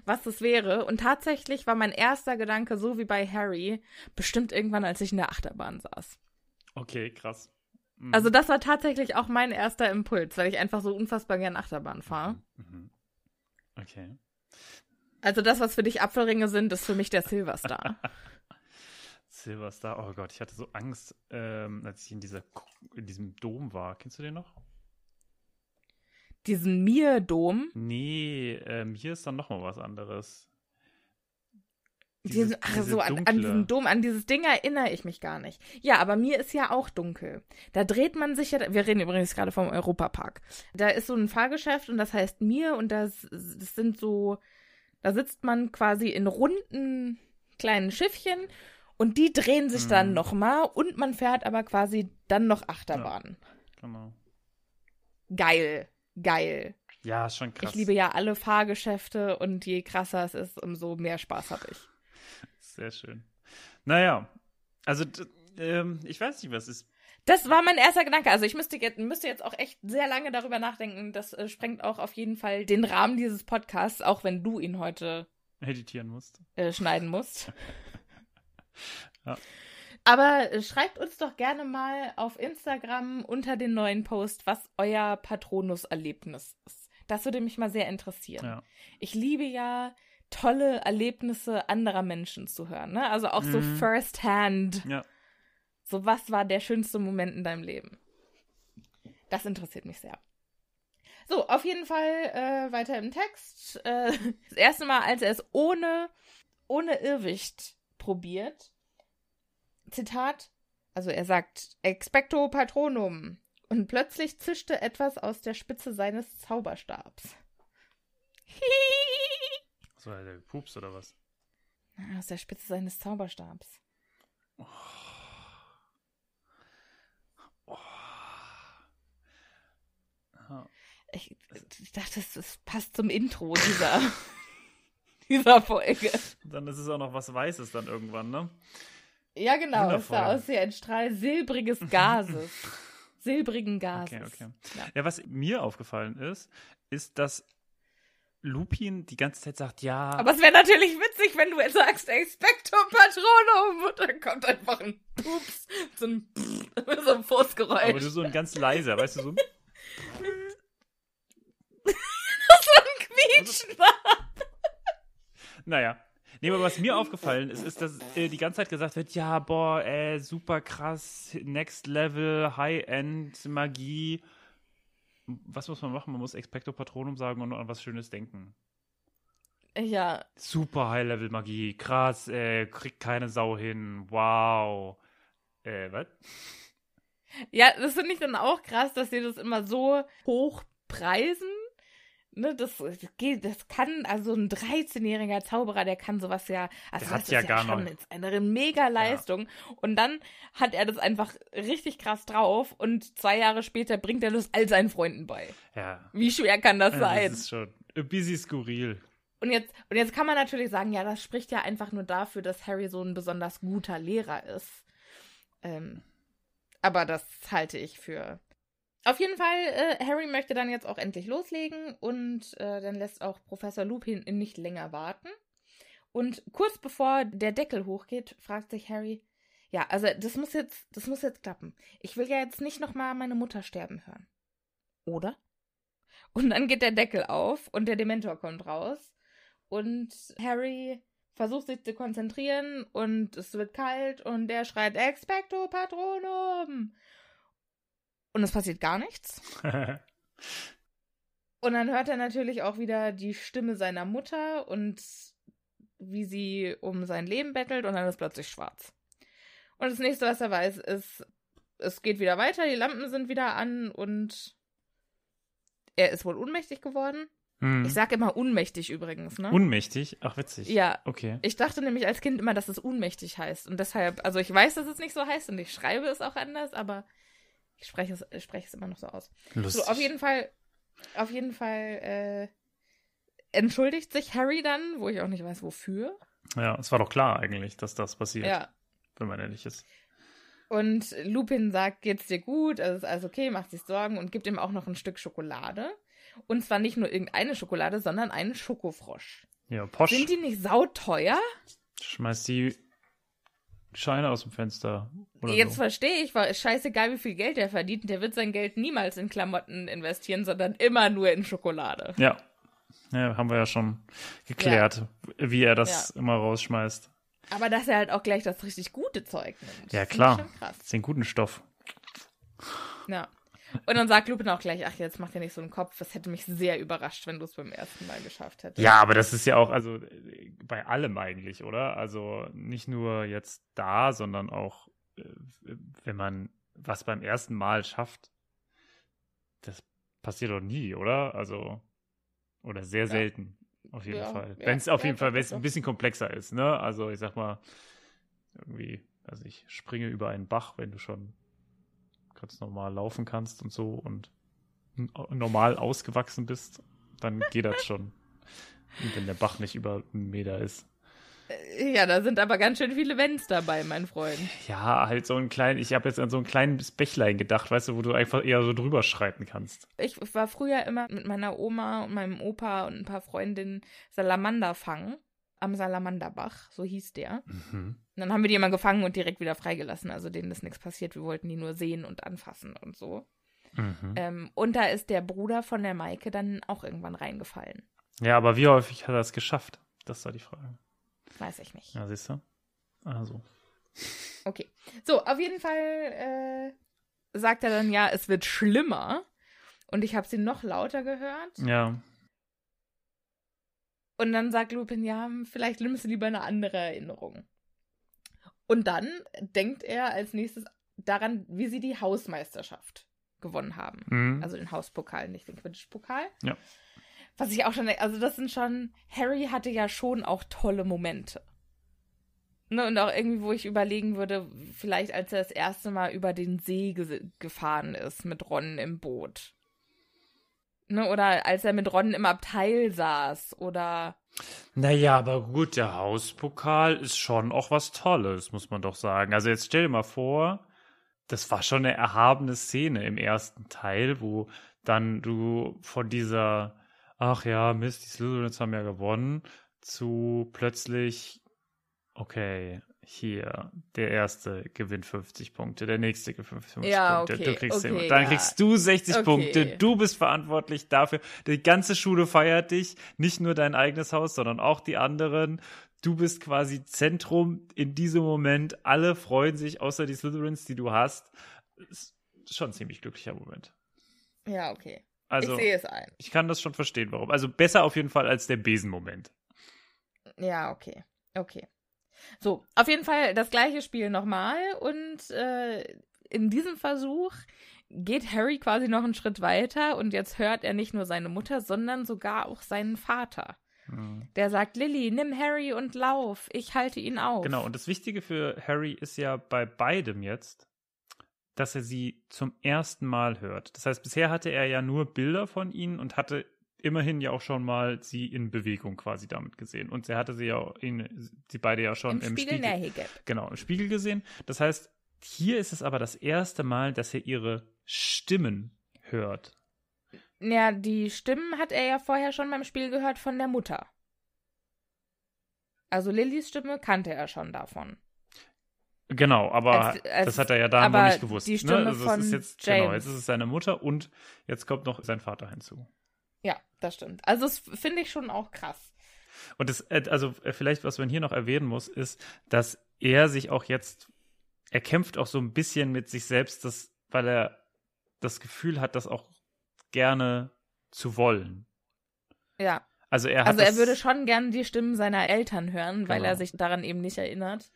was das wäre. Und tatsächlich war mein erster Gedanke, so wie bei Harry, bestimmt irgendwann, als ich in der Achterbahn saß. Okay, krass. Mhm. Also das war tatsächlich auch mein erster Impuls, weil ich einfach so unfassbar gern Achterbahn fahre. Mhm. Okay. Also das, was für dich Apfelringe sind, ist für mich der Silverstar. Silverstar, oh Gott, ich hatte so Angst, ähm, als ich in, dieser, in diesem Dom war. Kennst du den noch? Diesen Mir-Dom. Nee, ähm, hier ist dann nochmal was anderes. Diesen, ach so, an, an diesen Dom, an dieses Ding erinnere ich mich gar nicht. Ja, aber mir ist ja auch dunkel. Da dreht man sich ja, wir reden übrigens gerade vom Europapark. Da ist so ein Fahrgeschäft und das heißt mir und das, das sind so, da sitzt man quasi in runden kleinen Schiffchen und die drehen sich dann Mhm. nochmal und man fährt aber quasi dann noch Achterbahn. Genau. Geil, geil. Ja, ist schon krass. Ich liebe ja alle Fahrgeschäfte und je krasser es ist, umso mehr Spaß habe ich. Sehr schön. Naja, also, ähm, ich weiß nicht, was ist. Das war mein erster Gedanke. Also ich müsste jetzt, müsste jetzt auch echt sehr lange darüber nachdenken. Das äh, sprengt auch auf jeden Fall den Rahmen dieses Podcasts, auch wenn du ihn heute editieren musst. äh, schneiden musst. Ja. Aber äh, schreibt uns doch gerne mal auf Instagram unter den neuen Post, was euer Patronus-Erlebnis ist. Das würde mich mal sehr interessieren. Ja. Ich liebe ja tolle Erlebnisse anderer Menschen zu hören. Ne? Also auch so Mhm. first-hand. Ja. So, was war der schönste Moment in deinem Leben? Das interessiert mich sehr. So, auf jeden Fall äh, weiter im Text. Äh, das erste Mal, als er es ohne, ohne Irrwicht probiert. Zitat. Also er sagt Expecto Patronum. Und plötzlich zischte etwas aus der Spitze seines Zauberstabs. So, hat der gepupst oder was? aus der Spitze seines Zauberstabs. Ja. Ich, ich dachte, das, das passt zum Intro dieser, dieser Folge. Dann ist es auch noch was Weißes dann irgendwann, ne? Ja, genau. Es sah aus wie ein Strahl silbriges Gases. Silbrigen Gases. Okay, okay. Ja. Ja, was mir aufgefallen ist, ist, dass Lupin die ganze Zeit sagt, ja, Aber es wäre natürlich witzig, wenn du jetzt sagst, Expecto Patronum und dann kommt einfach ein Pups, so ein, so ein Fußgeräusch. aber du so ein ganz leiser, weißt du, so. Quietschen. Naja. Nee, aber was mir aufgefallen ist, ist, dass äh, die ganze Zeit gesagt wird, ja, boah, äh, super krass, Next Level, High-End, Magie. Was muss man machen? Man muss Expecto Patronum sagen und an was Schönes denken. Ja, Super High-Level-Magie, krass, äh, kriegt keine Sau hin, wow. Äh, was? Ja, das finde ich dann auch krass, dass sie das immer so hoch preisen. Ne, das, das geht, das kann, also ein 13-jähriger Zauberer, der kann sowas ja, also Der hat das ja ist gar schon noch- jetzt eine mega Leistung. Und dann hat er das einfach richtig krass drauf und zwei Jahre später bringt er das all seinen Freunden bei. Ja. Wie schwer kann das Ja, sein? Das ist schon ein bisschen skurril. Und jetzt, und jetzt kann man natürlich sagen, ja, das spricht ja einfach nur dafür, dass Harry so ein besonders guter Lehrer ist. Ähm, aber das halte ich für. Auf jeden Fall, äh, Harry möchte dann jetzt auch endlich loslegen und äh, dann lässt auch Professor Lupin nicht länger warten. Und kurz bevor der Deckel hochgeht, fragt sich Harry, ja, also das muss jetzt, das muss jetzt klappen. Ich will ja jetzt nicht nochmal meine Mutter sterben hören. Oder? Und dann geht der Deckel auf und der Dementor kommt raus. Und Harry versucht sich zu konzentrieren und es wird kalt und der schreit Expecto Patronum. Und es passiert gar nichts. Und dann hört er natürlich auch wieder die Stimme seiner Mutter und wie sie um sein Leben bettelt und dann ist plötzlich schwarz. Und das nächste, was er weiß, ist, es geht wieder weiter, die Lampen sind wieder an und er ist wohl ohnmächtig geworden. Hm. Ich sag immer unmächtig übrigens, ne? Unmächtig? Ach, witzig. ja, Okay. ich dachte nämlich als Kind immer, dass es unmächtig heißt. Und deshalb, also ich weiß, dass es nicht so heißt und ich schreibe es auch anders, aber ich spreche es, ich spreche es immer noch so aus. Lustig. So, auf jeden Fall, auf jeden Fall äh, entschuldigt sich Harry dann, wo ich auch nicht weiß, wofür. Ja, es war doch klar eigentlich, dass das passiert, Ja. wenn man ehrlich ist. Und Lupin sagt, geht's dir gut, also ist alles okay, macht sich Sorgen und gibt ihm auch noch ein Stück Schokolade. Und zwar nicht nur irgendeine Schokolade, sondern einen Schokofrosch. Ja, Posch Sind die nicht sauteuer? schmeißt die Scheine aus dem Fenster. Jetzt so. verstehe ich, war scheißegal, wie viel Geld er verdient. Der wird sein Geld niemals in Klamotten investieren, sondern immer nur in Schokolade. Ja. Ja, haben wir ja schon geklärt, wie er das immer rausschmeißt. Aber dass er halt auch gleich das richtig gute Zeug nimmt. Ja, klar. Schon krass. Den guten Stoff. Ja. Und dann sagt Lupin auch gleich, ach, jetzt macht er nicht so einen Kopf. Das hätte mich sehr überrascht, wenn du es beim ersten Mal geschafft hättest. Ja, aber das ist ja auch, also äh, bei allem eigentlich, oder? Also nicht nur jetzt da, sondern auch, äh, wenn man was beim ersten Mal schafft, das passiert doch nie, oder? Also, oder sehr selten, auf jeden Ja, Fall. ja, Wenn es auf ja, jeden Fall, wenn es ein bisschen komplexer ist, ne? Also ich sag mal, irgendwie, also ich springe über einen Bach, wenn du schon ganz normal laufen kannst und so und normal ausgewachsen bist, dann geht das schon. Und wenn der Bach nicht über einen Meter ist. Ja, da sind aber ganz schön viele Wenns dabei, mein Freund. Ja, halt so ein klein, ich habe jetzt an so ein kleines Bächlein gedacht, weißt du, wo du einfach eher so drüber schreiten kannst. Ich war früher immer mit meiner Oma und meinem Opa und ein paar Freundinnen Salamander fangen. Am Salamanderbach, so hieß der. Mhm. Dann haben wir die immer gefangen und direkt wieder freigelassen. Also denen ist nichts passiert. Wir wollten die nur sehen und anfassen und so. Mhm. Ähm, und da ist der Bruder von der Maike dann auch irgendwann reingefallen. Ja, aber wie häufig hat er es geschafft? Das war die Frage. Weiß ich nicht. Ja, siehst du? Also. Okay. So, auf jeden Fall äh, sagt er dann, ja, es wird schlimmer. Und ich habe sie noch lauter gehört. Ja. Und dann sagt Lupin, ja, vielleicht nimmst du lieber eine andere Erinnerung. Und dann denkt er als nächstes daran, wie sie die Hausmeisterschaft gewonnen haben. Mhm. Also den Hauspokal, nicht den Quidditch-Pokal. Ja. Was ich auch schon, also das sind schon, Harry hatte ja schon auch tolle Momente. Ne, und auch irgendwie, wo ich überlegen würde, vielleicht als er das erste Mal über den See ge gefahren ist mit Ron im Boot. Ne, oder als er mit Ron im Abteil saß oder Naja, aber gut, der Hauspokal ist schon auch was Tolles, muss man doch sagen. Also jetzt stell dir mal vor, das war schon eine erhabene Szene im ersten Teil, wo dann du von dieser, ach ja, Mist, die Slytherins haben ja gewonnen, zu plötzlich, okay, hier, der erste gewinnt 50 Punkte, der nächste gewinnt 50 Ja, Punkte, okay, du kriegst okay, dann ja. kriegst du 60 Okay. Punkte, du bist verantwortlich dafür, die ganze Schule feiert dich, nicht nur dein eigenes Haus, sondern auch die anderen. Du bist quasi Zentrum in diesem Moment. Alle freuen sich, außer die Slytherins, die du hast. Ist schon ein ziemlich glücklicher Moment. Ja, okay. Also, ich sehe es ein. ich kann das schon verstehen, warum. Also besser auf jeden Fall als der Besenmoment. Ja, okay. Okay. So, auf jeden Fall das gleiche Spiel nochmal und äh, in diesem Versuch geht Harry quasi noch einen Schritt weiter und jetzt hört er nicht nur seine Mutter, sondern sogar auch seinen Vater. Mhm. Der sagt, Lilly, nimm Harry und lauf, ich halte ihn auf. Genau, und das Wichtige für Harry ist ja bei beidem jetzt, dass er sie zum ersten Mal hört. Das heißt, bisher hatte er ja nur Bilder von ihnen und hatte immerhin ja auch schon mal sie in Bewegung quasi damit gesehen. Und er hatte sie ja, ihn, sie beide ja schon Im im, Spiegel Spiegel. Genau, im Spiegel gesehen. Das heißt, hier ist es aber das erste Mal, dass er ihre Stimmen hört. Ja, die Stimmen hat er ja vorher schon beim Spiel gehört von der Mutter. Also Lillys Stimme kannte er schon davon. Genau, aber Als- als- das hat er ja da noch nicht gewusst. die Stimme ne? also es von ist jetzt, James. Genau, jetzt ist es seine Mutter und jetzt kommt noch sein Vater hinzu. Ja, das stimmt. Also das finde ich schon auch krass. Und das, äh, also äh, vielleicht, was man hier noch erwähnen muss, ist, dass er sich auch jetzt, er kämpft auch so ein bisschen mit sich selbst, das, weil er das Gefühl hat, das auch gerne zu wollen. Ja. Also er Also er würde schon gern die Stimmen seiner Eltern hören, weil Genau. er sich daran eben nicht erinnert.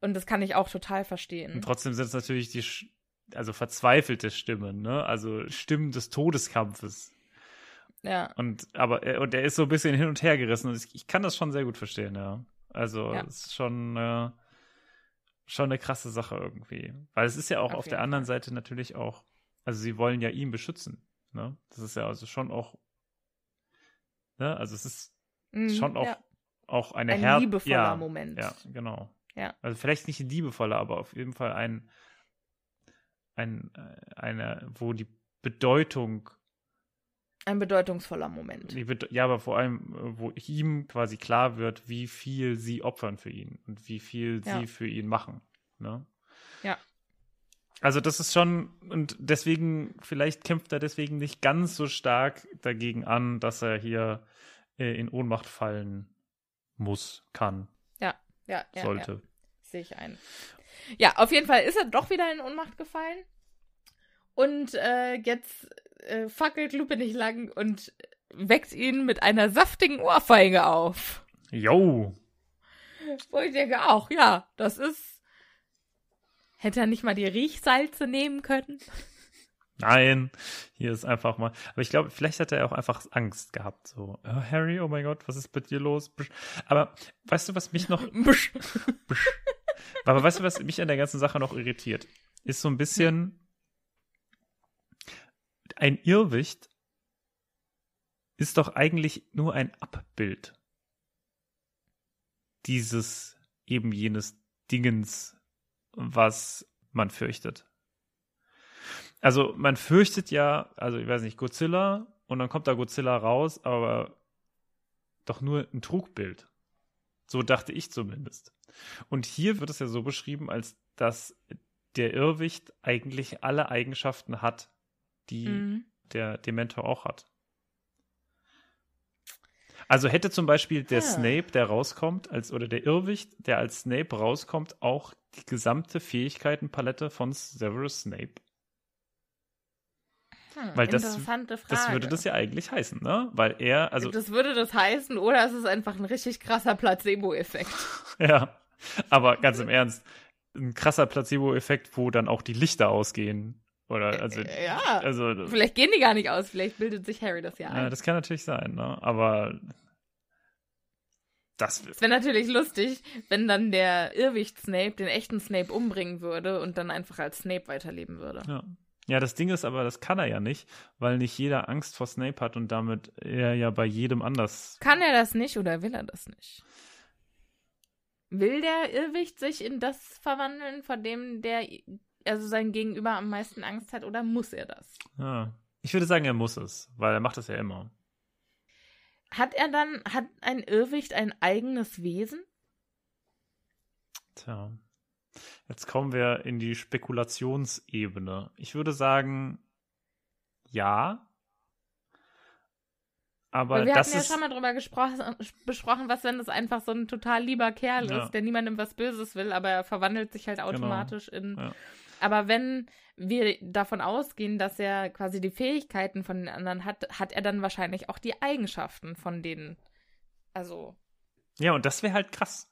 Und das kann ich auch total verstehen. Und trotzdem sind es natürlich die, also verzweifelte Stimmen, ne? Also Stimmen des Todeskampfes. Ja. Und aber er, und er ist so ein bisschen hin und her gerissen und ich, ich kann das schon sehr gut verstehen, ja. Also Ja. es ist schon äh, schon eine krasse Sache irgendwie, weil es ist ja auch Auf auf, der anderen Seite natürlich auch, also sie wollen ja ihn beschützen, ne? Das ist ja also schon auch, ne? Also es ist Mhm, schon auch ja. auch eine ein Her liebevoller ja, Moment. Ja, genau. Ja. Also vielleicht nicht ein liebevoller, aber auf jeden Fall ein, ein äh, eine, wo die Bedeutung Ein bedeutungsvoller Moment. ja, aber vor allem, äh, wo ihm quasi klar wird, wie viel sie opfern für ihn und wie viel Ja. sie für ihn machen. Ne? Ja. Also das ist schon, und deswegen, vielleicht kämpft er deswegen nicht ganz so stark dagegen an, dass er hier äh, in Ohnmacht fallen muss, kann, Ja, ja, ja. sollte. Ja. Sehe ich ein. Ja, auf jeden Fall ist er doch wieder in Ohnmacht gefallen. Und äh, jetzt äh, fackelt Lupe nicht lang und weckt ihn mit einer saftigen Ohrfeige auf. Jo! Wo ich denke auch, ja, das ist. Hätte er nicht mal die Riechsalze nehmen können? Nein, hier ist einfach mal. Aber ich glaube, vielleicht hat er auch einfach Angst gehabt. So, oh, Harry, oh mein Gott, was ist mit dir los? Aber weißt du, was mich noch. Aber weißt du, was mich an der ganzen Sache noch irritiert? Ist so ein bisschen. Ein Irrwicht ist doch eigentlich nur ein Abbild dieses eben jenes Dingens, was man fürchtet. Also man fürchtet ja, also ich weiß nicht, Godzilla und dann kommt da Godzilla raus, aber doch nur ein Trugbild. So dachte ich zumindest. Und hier wird es ja so beschrieben, als dass der Irrwicht eigentlich alle Eigenschaften hat, die Mhm. der Dementor auch hat. Also hätte zum Beispiel der Ah. Snape, der rauskommt, als oder der Irrwicht, der als Snape rauskommt, auch die gesamte Fähigkeitenpalette von Severus Snape. Hm, Weil das- interessante Frage. Das würde das ja eigentlich heißen, ne? Weil er, also das würde das heißen, oder es ist einfach ein richtig krasser Placebo-Effekt. ja, aber ganz im Ernst, ein krasser Placebo-Effekt, wo dann auch die Lichter ausgehen. Oder also, Äh, ja. also Vielleicht gehen die gar nicht aus, vielleicht bildet sich Harry das ja ein. ja, das kann natürlich sein, ne? Aber das Es wäre natürlich lustig, wenn dann der Irrwicht Snape den echten Snape umbringen würde und dann einfach als Snape weiterleben würde. Ja. Ja, das Ding ist aber, das kann er ja nicht, weil nicht jeder Angst vor Snape hat und damit er ja bei jedem anders. Kann er das nicht oder will er das nicht? Will der Irrwicht sich in das verwandeln, von dem der, also sein Gegenüber am meisten Angst hat, oder muss er das? Ja. Ich würde sagen, er muss es, weil er macht das ja immer. Hat er dann, hat ein Irrwicht ein eigenes Wesen? Tja. Jetzt kommen wir in die Spekulationsebene. Ich würde sagen, ja. Aber Weil wir das hatten ja ist. schon mal drüber gesprochen, besprochen, was, wenn das einfach so ein total lieber Kerl Ja. ist, der niemandem was Böses will, aber er verwandelt sich halt automatisch in. Ja. Aber wenn wir davon ausgehen, dass er quasi die Fähigkeiten von den anderen hat, hat er dann wahrscheinlich auch die Eigenschaften von denen. Also, ja, und das wäre halt krass.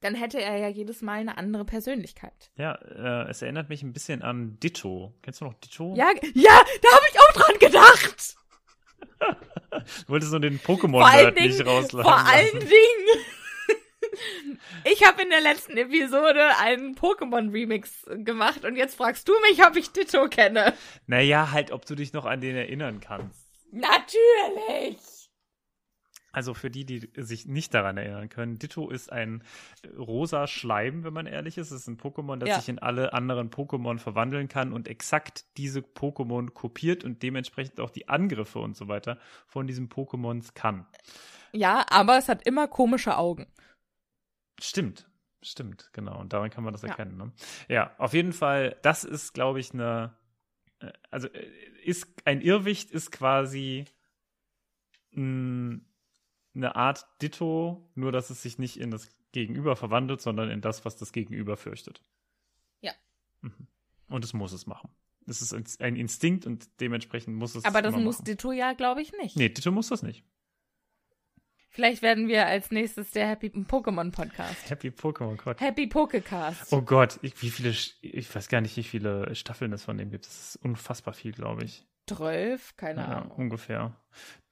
dann hätte er ja jedes Mal eine andere Persönlichkeit. Ja, äh, es erinnert mich ein bisschen an Ditto. Kennst du noch Ditto? Ja, ja, da habe ich auch dran gedacht. Du wolltest nur den Pokémon-Nerd nicht rauslassen. vor allen Dingen. Ich habe in der letzten Episode einen Pokémon-Remix gemacht und jetzt fragst du mich, ob ich Ditto kenne. Naja, halt, ob du dich noch an den erinnern kannst. Natürlich. Also für die, die sich nicht daran erinnern können, Ditto ist ein rosa Schleim, wenn man ehrlich ist. Es ist ein Pokémon, das Ja. sich in alle anderen Pokémon verwandeln kann und exakt diese Pokémon kopiert und dementsprechend auch die Angriffe und so weiter von diesen Pokémons kann. Ja, aber es hat immer komische Augen. Stimmt, stimmt, genau. Und daran kann man das Ja. erkennen. Ne? Ja, auf jeden Fall, das ist, glaube ich, eine, äh, also äh, ist ein Irrwicht ist quasi mh, eine Art Ditto, nur dass es sich nicht in das Gegenüber verwandelt, sondern in das, was das Gegenüber fürchtet. Ja. Mhm. Und es muss es machen. Es ist ein- Instinkt und dementsprechend muss es Aber das muss machen. Ditto ja, glaube ich, nicht. Nee, Ditto muss das nicht. Vielleicht werden wir als nächstes der Happy Pokémon Podcast. Happy Pokémon Gott. Happy Pokecast. Oh Gott, ich, wie viele, ich weiß gar nicht, wie viele Staffeln es von dem gibt. Das ist unfassbar viel, glaube ich. 12, keine Ja, Ahnung. ungefähr.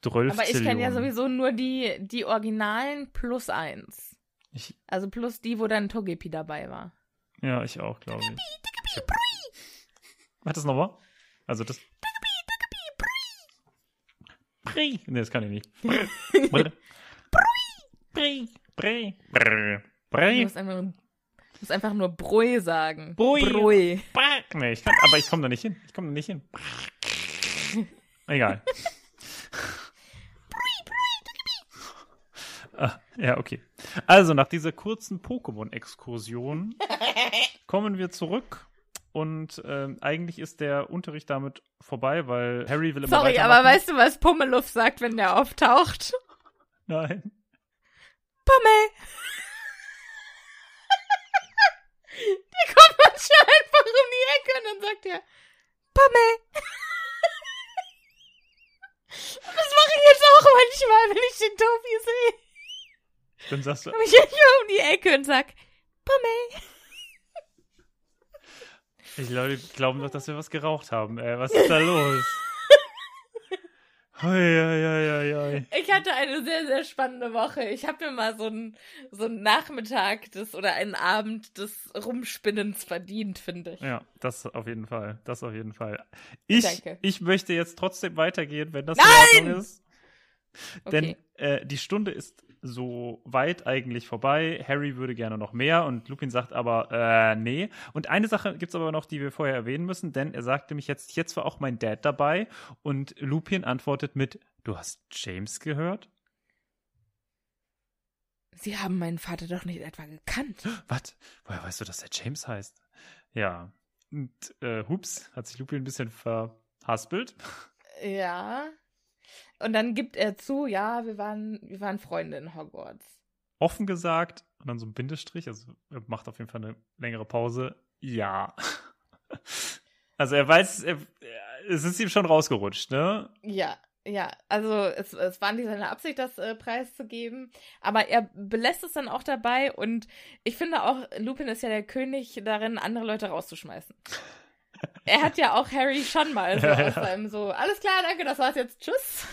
12 Aber ich kenne ja sowieso nur die, die Originalen plus eins. Ich, Also plus die, wo dann Togepi dabei war. ja, ich auch, glaube ich. Warte, das nochmal? Also das. Brie. Nee, das kann ich nicht. Brie. Brie. Brie. Brie. Du musst einfach, du musst einfach nur Brui sagen. Brui. Brui. Brie. Nee, ich kann, aber ich komme da nicht hin. Ich komme da nicht hin. Egal. Ah, ja, okay. Also nach dieser kurzen Pokémon-Exkursion kommen wir zurück und ähm, eigentlich ist der Unterricht damit vorbei, weil Harry will immer Sorry, aber weißt du, was Pummeluff sagt, wenn der auftaucht? Nein. Pummel! der kommt manchmal einfach um die Ecke und dann sagt er Pummel! Und das mache ich jetzt auch manchmal, wenn ich den Tobi sehe. Dann sagst du, Komm ich immer um die Ecke und sag Pummel! ich glaube, die glauben doch, dass wir was geraucht haben. Ey, was ist da los? Ich hatte eine sehr, sehr spannende Woche. Ich habe mir mal so einen so einen Nachmittag des oder einen Abend des Rumspinnens verdient, finde ich. Ja, das auf jeden Fall. Das auf jeden Fall. Ich, Danke. ich möchte jetzt trotzdem weitergehen, wenn das Nein! in Ordnung ist. Denn Okay. äh, die Stunde ist so weit eigentlich vorbei. Harry würde gerne noch mehr und Lupin sagt aber, äh, nee. Und eine Sache gibt's aber noch, die wir vorher erwähnen müssen, denn er sagt nämlich jetzt, jetzt war auch mein Dad dabei und Lupin antwortet mit, du hast James gehört? Sie haben meinen Vater doch nicht etwa gekannt. Was? Woher weißt du, dass er James heißt? Ja. Und, äh, hups, hat sich Lupin ein bisschen verhaspelt. Ja. Und dann gibt er zu, ja, wir waren, wir waren Freunde in Hogwarts. offen gesagt und dann so ein Bindestrich, also er macht auf jeden Fall eine längere Pause. Ja. Also er weiß, er, es ist ihm schon rausgerutscht, ne? Ja, ja. Also es, es war nicht seine Absicht, das äh, preiszugeben. Aber er belässt es dann auch dabei und ich finde auch, Lupin ist ja der König darin, andere Leute rauszuschmeißen. Er hat ja auch Harry schon mal so Ja, aus seinem so, alles klar, danke, das war's jetzt, tschüss.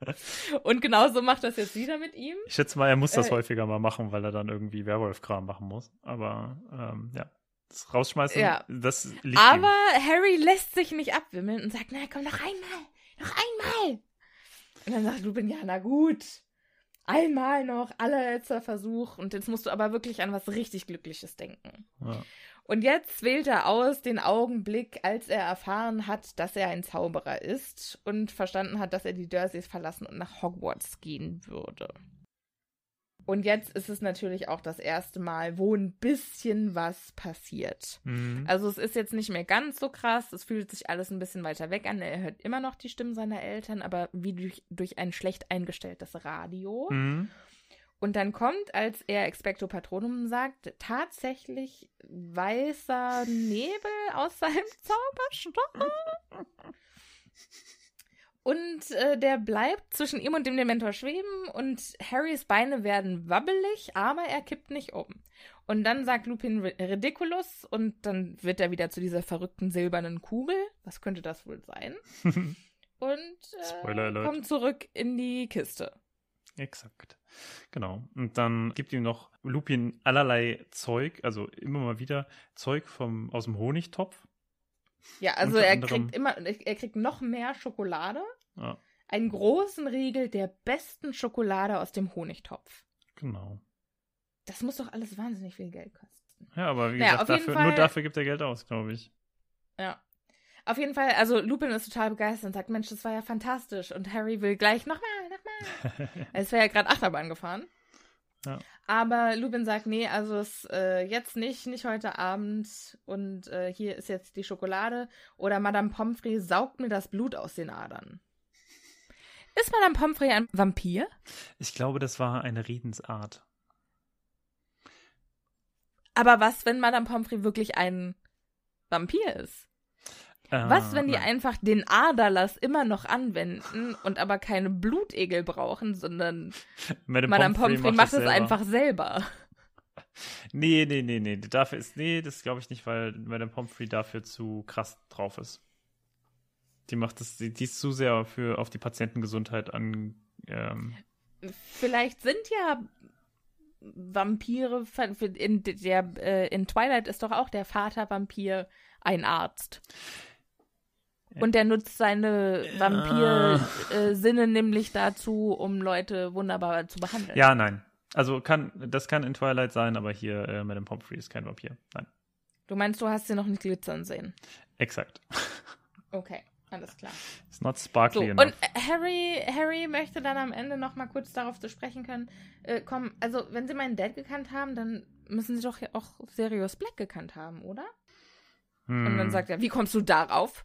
Und genauso macht das jetzt wieder mit ihm. Ich schätze mal, er muss das Äh, häufiger mal machen, weil er dann irgendwie Werwolf-Kram machen muss. Aber ähm, ja, das Rausschmeißen, Ja. das liegt Aber ihm. Harry lässt sich nicht abwimmeln und sagt, na komm, noch einmal, noch einmal. Und dann sagt Lupin, ja, na gut. Einmal noch, allerletzter Versuch. Und jetzt musst du aber wirklich an was richtig Glückliches denken. Ja. Und jetzt wählt er aus den Augenblick, als er erfahren hat, dass er ein Zauberer ist und verstanden hat, dass er die Dursleys verlassen und nach Hogwarts gehen würde. Und jetzt ist es natürlich auch das erste Mal, wo ein bisschen was passiert. Mhm. Also es ist jetzt nicht mehr ganz so krass, es fühlt sich alles ein bisschen weiter weg an. Er hört immer noch die Stimmen seiner Eltern, aber wie durch, durch ein schlecht eingestelltes Radio. Mhm. Und dann kommt, als er Expecto Patronum sagt, tatsächlich weißer Nebel aus seinem Zauberstab. Und äh, der bleibt zwischen ihm und dem Dementor schweben und Harrys Beine werden wabbelig, aber er kippt nicht um. Und dann sagt Lupin Ri- Ridiculous und dann wird er wieder zu dieser verrückten silbernen Kugel. Was könnte das wohl sein? Und äh, kommt zurück in die Kiste. Exakt. Genau. Und dann gibt ihm noch Lupin allerlei Zeug, also immer mal wieder Zeug vom, aus dem Honigtopf. Ja, also Unter er anderem- kriegt immer, er kriegt noch mehr Schokolade. Ja, Einen großen Riegel der besten Schokolade aus dem Honigtopf. genau. Das muss doch alles wahnsinnig viel Geld kosten. Ja, aber wie Naja, gesagt, dafür, Fall- nur dafür gibt er Geld aus, glaube ich. Ja. Auf jeden Fall, also Lupin ist total begeistert und sagt, Mensch, das war ja fantastisch. Und Harry will gleich nochmal, es wäre ja gerade Achterbahn gefahren. Ja. Aber Lupin sagt, nee, also es, äh, jetzt nicht, nicht heute Abend. Und äh, hier ist jetzt die Schokolade. Oder Madame Pomfrey saugt mir das Blut aus den Adern. Ist Madame Pomfrey ein Vampir? Ich glaube, das war eine Redensart. Aber was, wenn Madame Pomfrey wirklich ein Vampir ist? Was, wenn die Ah, einfach den Aderlass immer noch anwenden und aber keine Blutegel brauchen, sondern Madame, Madame Pomfrey macht, es einfach selber? Nee, nee, nee, nee. Dafür ist, nee, das glaube ich nicht, weil Madame Pomfrey dafür zu krass drauf ist. Die macht das, die, die ist zu sehr für, auf die Patientengesundheit an, ähm, Vielleicht sind ja Vampire, in, der, äh, in Twilight ist doch auch der Vater Vampir ein Arzt. Und der nutzt seine Vampir-Sinne nämlich dazu, um Leute wunderbar zu behandeln. Ja, nein. Also kann, das kann in Twilight sein, aber hier äh, Madame Pomfrey ist kein Vampir. Nein. Du meinst, du hast sie noch nicht glitzern sehen? Exakt. Okay, Alles klar. It's not So, sparkly und enough. äh, Harry, Harry möchte dann am Ende noch mal kurz darauf zu sprechen können, äh, komm, also wenn sie meinen Dad gekannt haben, dann müssen sie doch auch Sirius Black gekannt haben, oder? Und dann Hm. sagt er, wie kommst du darauf?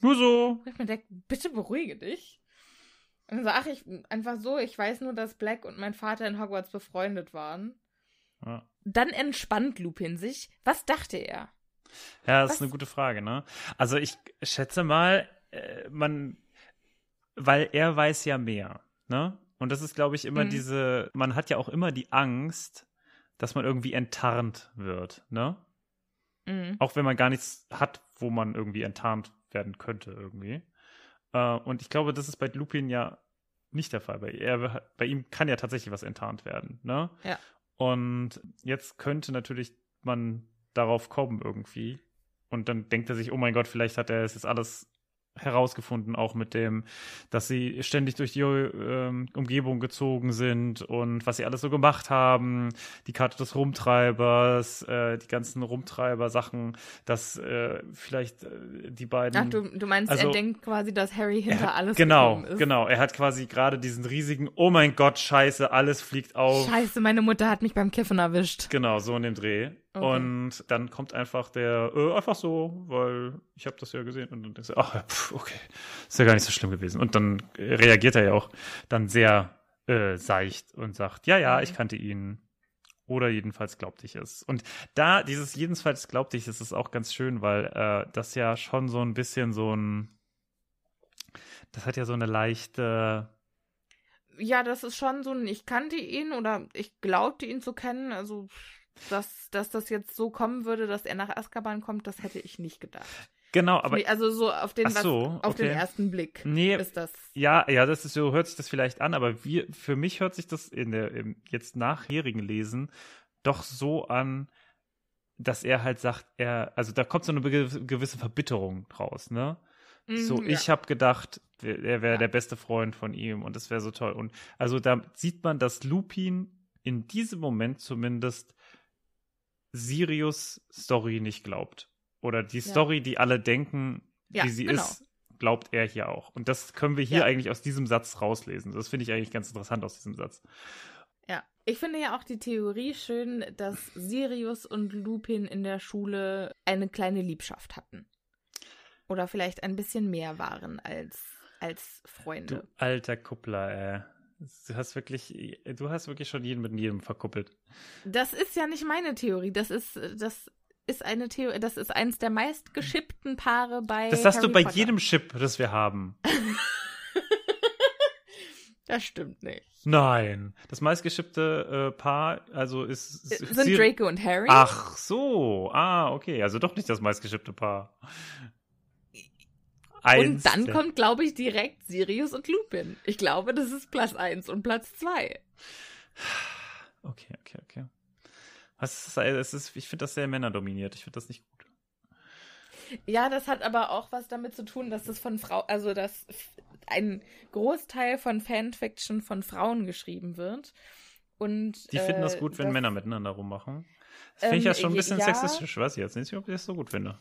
Nur so. Und ich mir denke, bitte beruhige dich. Und dann so, ach, ich, einfach so, ich weiß nur, dass Black und mein Vater in Hogwarts befreundet waren. Ja. Dann entspannt Lupin sich. Was dachte er? Ja, das Was? ist eine gute Frage, ne? Also ich schätze mal, äh, man, weil er weiß ja mehr, ne? Und das ist, glaube ich, immer Mhm. diese, man hat ja auch immer die Angst, dass man irgendwie enttarnt wird, ne? Mhm. Auch wenn man gar nichts hat, wo man irgendwie enttarnt werden könnte, irgendwie. Äh, und ich glaube, das ist bei Lupin ja nicht der Fall. Bei, er, bei ihm kann ja tatsächlich was enttarnt werden, ne? Ja. Und jetzt könnte natürlich man darauf kommen irgendwie. Und dann denkt er sich, oh mein Gott, vielleicht hat er es jetzt alles herausgefunden, auch mit dem, dass sie ständig durch die ähm, Umgebung gezogen sind und was sie alles so gemacht haben, die Karte des Rumtreibers, äh, die ganzen Rumtreiber-Sachen, dass äh, vielleicht äh, die beiden. Ach, du, du meinst, Also- er denkt quasi, dass Harry hinter er, alles genau, ist. genau. Er hat quasi gerade diesen riesigen, oh mein Gott, scheiße, alles fliegt auf. Scheiße, meine Mutter hat mich beim Kiffen erwischt. Genau, so in dem Dreh. Okay. Und dann kommt einfach der, äh, einfach so, weil ich habe das ja gesehen. Und dann denkst du, ach, pf, okay, ist ja gar nicht so schlimm gewesen. Und dann reagiert er ja auch dann sehr äh, seicht und sagt, ja, ja, Mhm. ich kannte ihn. Oder jedenfalls glaubte ich es. Und da, dieses jedenfalls glaubte ich, es ist auch ganz schön, weil äh, das ja schon so ein bisschen so ein, das hat ja so eine leichte, Ja, das ist schon so ein, ich kannte ihn oder ich glaubte ihn zu kennen. Also, dass, dass das jetzt so kommen würde, dass er nach Azkaban kommt, das hätte ich nicht gedacht. genau, aber also so auf den, so, was, auf den okay. ersten Blick Nee, ist das. Ja, ja, das ist so, hört sich das vielleicht an, aber wir, für mich hört sich das in der, im jetzt nachherigen Lesen doch so an, dass er halt sagt, er, also da kommt so eine gewisse Verbitterung draus, ne? so, Mhm, ich ja. habe gedacht, er wäre Ja. der beste Freund von ihm und das wäre so toll. Und also da sieht man, dass Lupin in diesem Moment zumindest Sirius Story nicht glaubt. Oder die Story, die alle denken, Ja, wie sie genau. ist, glaubt er hier auch. Und das können wir hier Ja. eigentlich aus diesem Satz rauslesen. Das finde ich eigentlich ganz interessant aus diesem Satz. Ja, ich finde ja auch die Theorie schön, dass Sirius und Lupin in der Schule eine kleine Liebschaft hatten. Oder vielleicht ein bisschen mehr waren als, als Du Freunde. alter Kuppler, ey. Du hast wirklich, du hast wirklich schon jeden mit jedem verkuppelt. Das ist ja nicht meine Theorie. Das ist, das ist eine Theorie, das ist eins der meistgeschippten Paare bei. Das du Harry bei Potter. jedem Chip, das wir haben. Das stimmt nicht. Nein. Das meistgeschippte äh, Paar, also ist. ist Sind Sir- Draco und Harry? Ach so. Ah, okay. Also doch nicht das meistgeschippte Paar. Und Eins dann der- kommt, glaube ich, direkt Sirius und Lupin. Ich glaube, das ist Platz 1 und Platz 2. Okay, okay, okay. Was ist, es ist, ich finde das sehr männerdominiert. Ich finde das nicht gut. Ja, das hat aber auch was damit zu tun, dass es von Frau, also dass ein Großteil von Fanfiction von Frauen geschrieben wird. Und Die finden äh, das gut, wenn Männer miteinander rummachen. Das finde ich Ähm, ja schon ein bisschen ja. sexistisch. Weiß ich jetzt nicht, ob ich das so gut finde.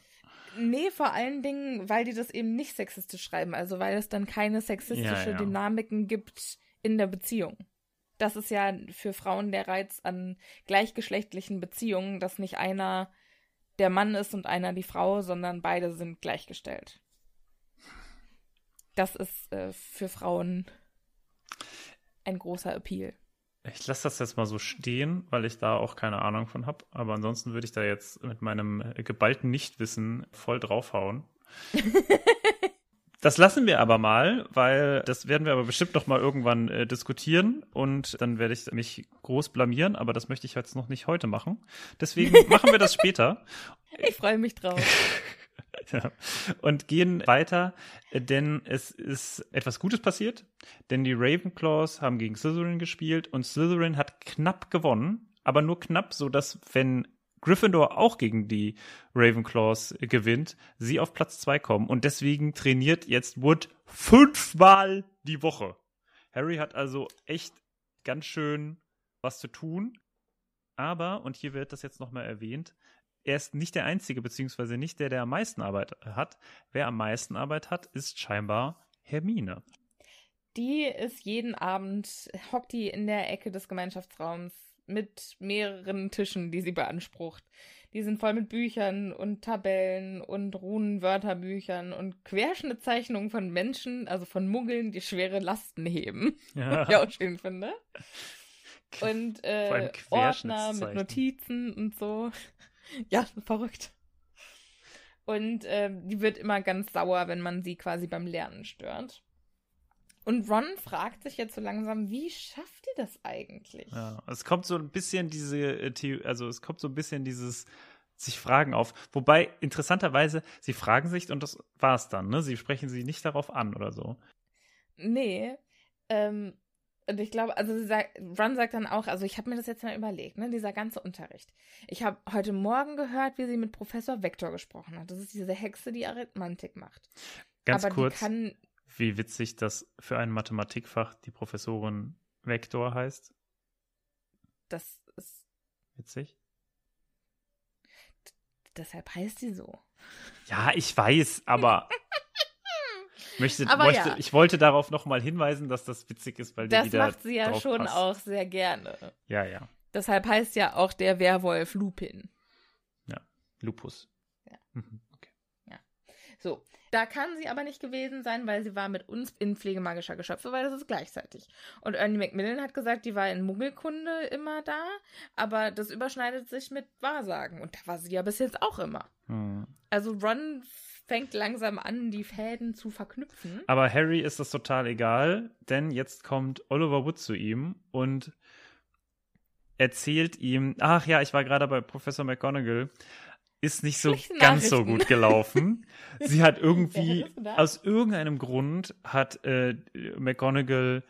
Nee, vor allen Dingen, weil die das eben nicht sexistisch schreiben, also weil es dann keine sexistische Ja, ja. Dynamiken gibt in der Beziehung. Das ist ja für Frauen der Reiz an gleichgeschlechtlichen Beziehungen, dass nicht einer der Mann ist und einer die Frau, sondern beide sind gleichgestellt. Das ist äh, für Frauen ein großer Appeal. Ich lasse das jetzt mal so stehen, weil ich da auch keine Ahnung von habe. Aber ansonsten würde ich da jetzt mit meinem geballten Nichtwissen voll draufhauen. Das lassen wir aber mal, weil das werden wir aber bestimmt noch mal irgendwann äh, diskutieren und dann werde ich mich groß blamieren, aber das möchte ich jetzt noch nicht heute machen. Deswegen machen wir das später. Ich freue mich drauf. Und gehen weiter, denn es ist etwas Gutes passiert, denn die Ravenclaws haben gegen Slytherin gespielt und Slytherin hat knapp gewonnen, aber nur knapp, so dass wenn Gryffindor auch gegen die Ravenclaws gewinnt, sie auf Platz zwei kommen. Und deswegen trainiert jetzt Wood fünfmal die Woche. Harry hat also echt ganz schön was zu tun, aber und hier wird das jetzt noch mal erwähnt, er ist nicht der Einzige, beziehungsweise nicht der, der am meisten Arbeit hat. Wer am meisten Arbeit hat, ist scheinbar Hermine. Die ist jeden Abend, hockt die in der Ecke des Gemeinschaftsraums mit mehreren Tischen, die sie beansprucht. Die sind voll mit Büchern und Tabellen und Runenwörterbüchern und Querschnittzeichnungen von Menschen, also von Muggeln, die schwere Lasten heben. Ja. Was ich auch schön finde. Und äh, Ordner mit Notizen und so. Ja, verrückt. Und äh, die wird immer ganz sauer, wenn man sie quasi beim Lernen stört. Und Ron fragt sich jetzt so langsam, wie schafft ihr das eigentlich? Ja, es kommt so ein bisschen diese, äh, also es kommt so ein bisschen dieses sich Fragen auf. Wobei, interessanterweise, sie fragen sich und das war's dann, ne? Sie sprechen sie nicht darauf an oder so. Nee. Ähm, und ich glaube, also sagt, Ron sagt dann auch, also ich habe mir das jetzt mal überlegt, ne, dieser ganze Unterricht. Ich habe heute Morgen gehört, wie sie mit Professor Vector gesprochen hat. Das ist diese Hexe, die Arithmantik macht. Ganz Aber kurz. kann wie witzig, dass für ein Mathematikfach die Professorin Vektor heißt. Das ist. Witzig. Deshalb heißt sie so. Ja, ich weiß, aber. möchte, möchte, ja. Ich wollte darauf nochmal hinweisen, dass das witzig ist, weil die Das macht sie ja schon passt. auch sehr gerne. Ja, ja. Deshalb heißt ja auch der Werwolf Lupin. Lupus. Ja. Mhm, okay. So, da kann sie aber nicht gewesen sein, weil sie war mit uns in Pflege magischer Geschöpfe, weil das ist gleichzeitig. Und Ernie Macmillan hat gesagt, die war in Muggelkunde immer da, aber das überschneidet sich mit Wahrsagen. Und da war sie ja bis jetzt auch immer. Hm. Also Ron fängt langsam an, die Fäden zu verknüpfen. Aber Harry ist das total egal, denn jetzt kommt Oliver Wood zu ihm und erzählt ihm, ach ja, ich war gerade bei Professor McGonagall, ist nicht so ganz so gut gelaufen. Sie hat irgendwie, Ja, aus irgendeinem Grund hat äh, McGonagall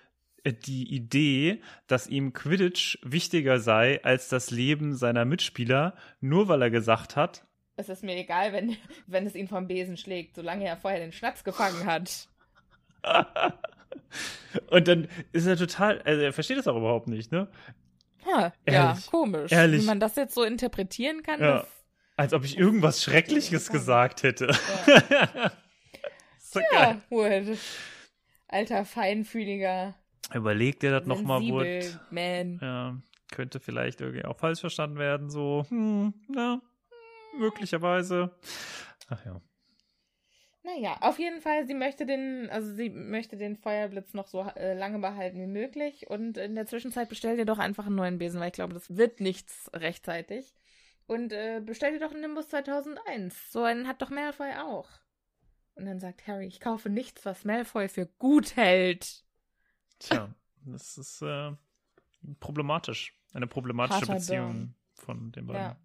äh, die Idee, dass ihm Quidditch wichtiger sei als das Leben seiner Mitspieler, nur weil er gesagt hat, Es ist mir egal, wenn, wenn es ihn vom Besen schlägt, solange er vorher den Schnaps gefangen hat. und dann ist er total, also er versteht das auch überhaupt nicht, ne? Ha, ja, Ehrlich. komisch. Ehrlich. Wie man das jetzt so interpretieren kann, Ja. das Als ob ich irgendwas Schreckliches gesagt hätte. so Ja. Wood. Alter, feinfühliger, Überleg dir das nochmal, Wood. Man. Ja, könnte vielleicht irgendwie auch falsch verstanden werden, so, hm, ja, möglicherweise. Ach ja. Naja, auf jeden Fall, sie möchte den, also sie möchte den Feuerblitz noch so äh, lange behalten wie möglich und in der Zwischenzeit bestellt ihr doch einfach einen neuen Besen, weil ich glaube, das wird nichts rechtzeitig. Und äh, bestellt ihr doch einen Nimbus 2001. So einen hat doch Malfoy auch. Und dann sagt Harry, ich kaufe nichts, was Malfoy für gut hält. Tja, das ist äh, problematisch. Eine problematische Harter Beziehung Dorn. von den beiden. Ja.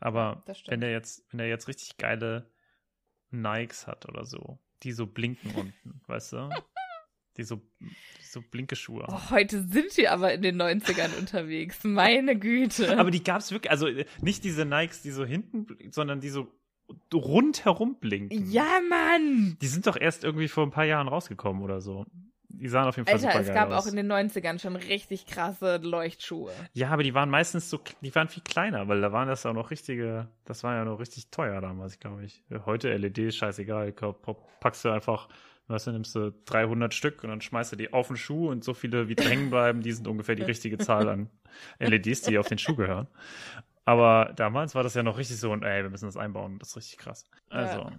Aber wenn der jetzt, wenn der jetzt richtig geile Nikes hat oder so, die so blinken unten, weißt du? Die so, so blinke Schuhe. Oh, heute sind wir aber in den 90ern unterwegs. Meine Güte. Aber die gab's wirklich, also äh, nicht diese Nikes, die so hinten, sondern die so rundherum blinken. ja, Mann! Die sind doch erst irgendwie vor ein paar Jahren rausgekommen oder so. Die sahen auf jeden Fall Alter, es gab aus. auch in den 90ern schon richtig krasse Leuchtschuhe. Ja, aber die waren meistens so, die waren viel kleiner, weil da waren das auch noch richtige, das war ja noch richtig teuer damals, glaube ich. Heute LED scheißegal, packst du einfach, weißt du, nimmst du 300 Stück und dann schmeißt du die auf den Schuh und so viele wie hängen bleiben, die sind ungefähr die richtige Zahl an LEDs, die auf den Schuh gehören. Aber damals war das ja noch richtig so und ey, wir müssen das einbauen, das ist richtig krass. Also, Ja.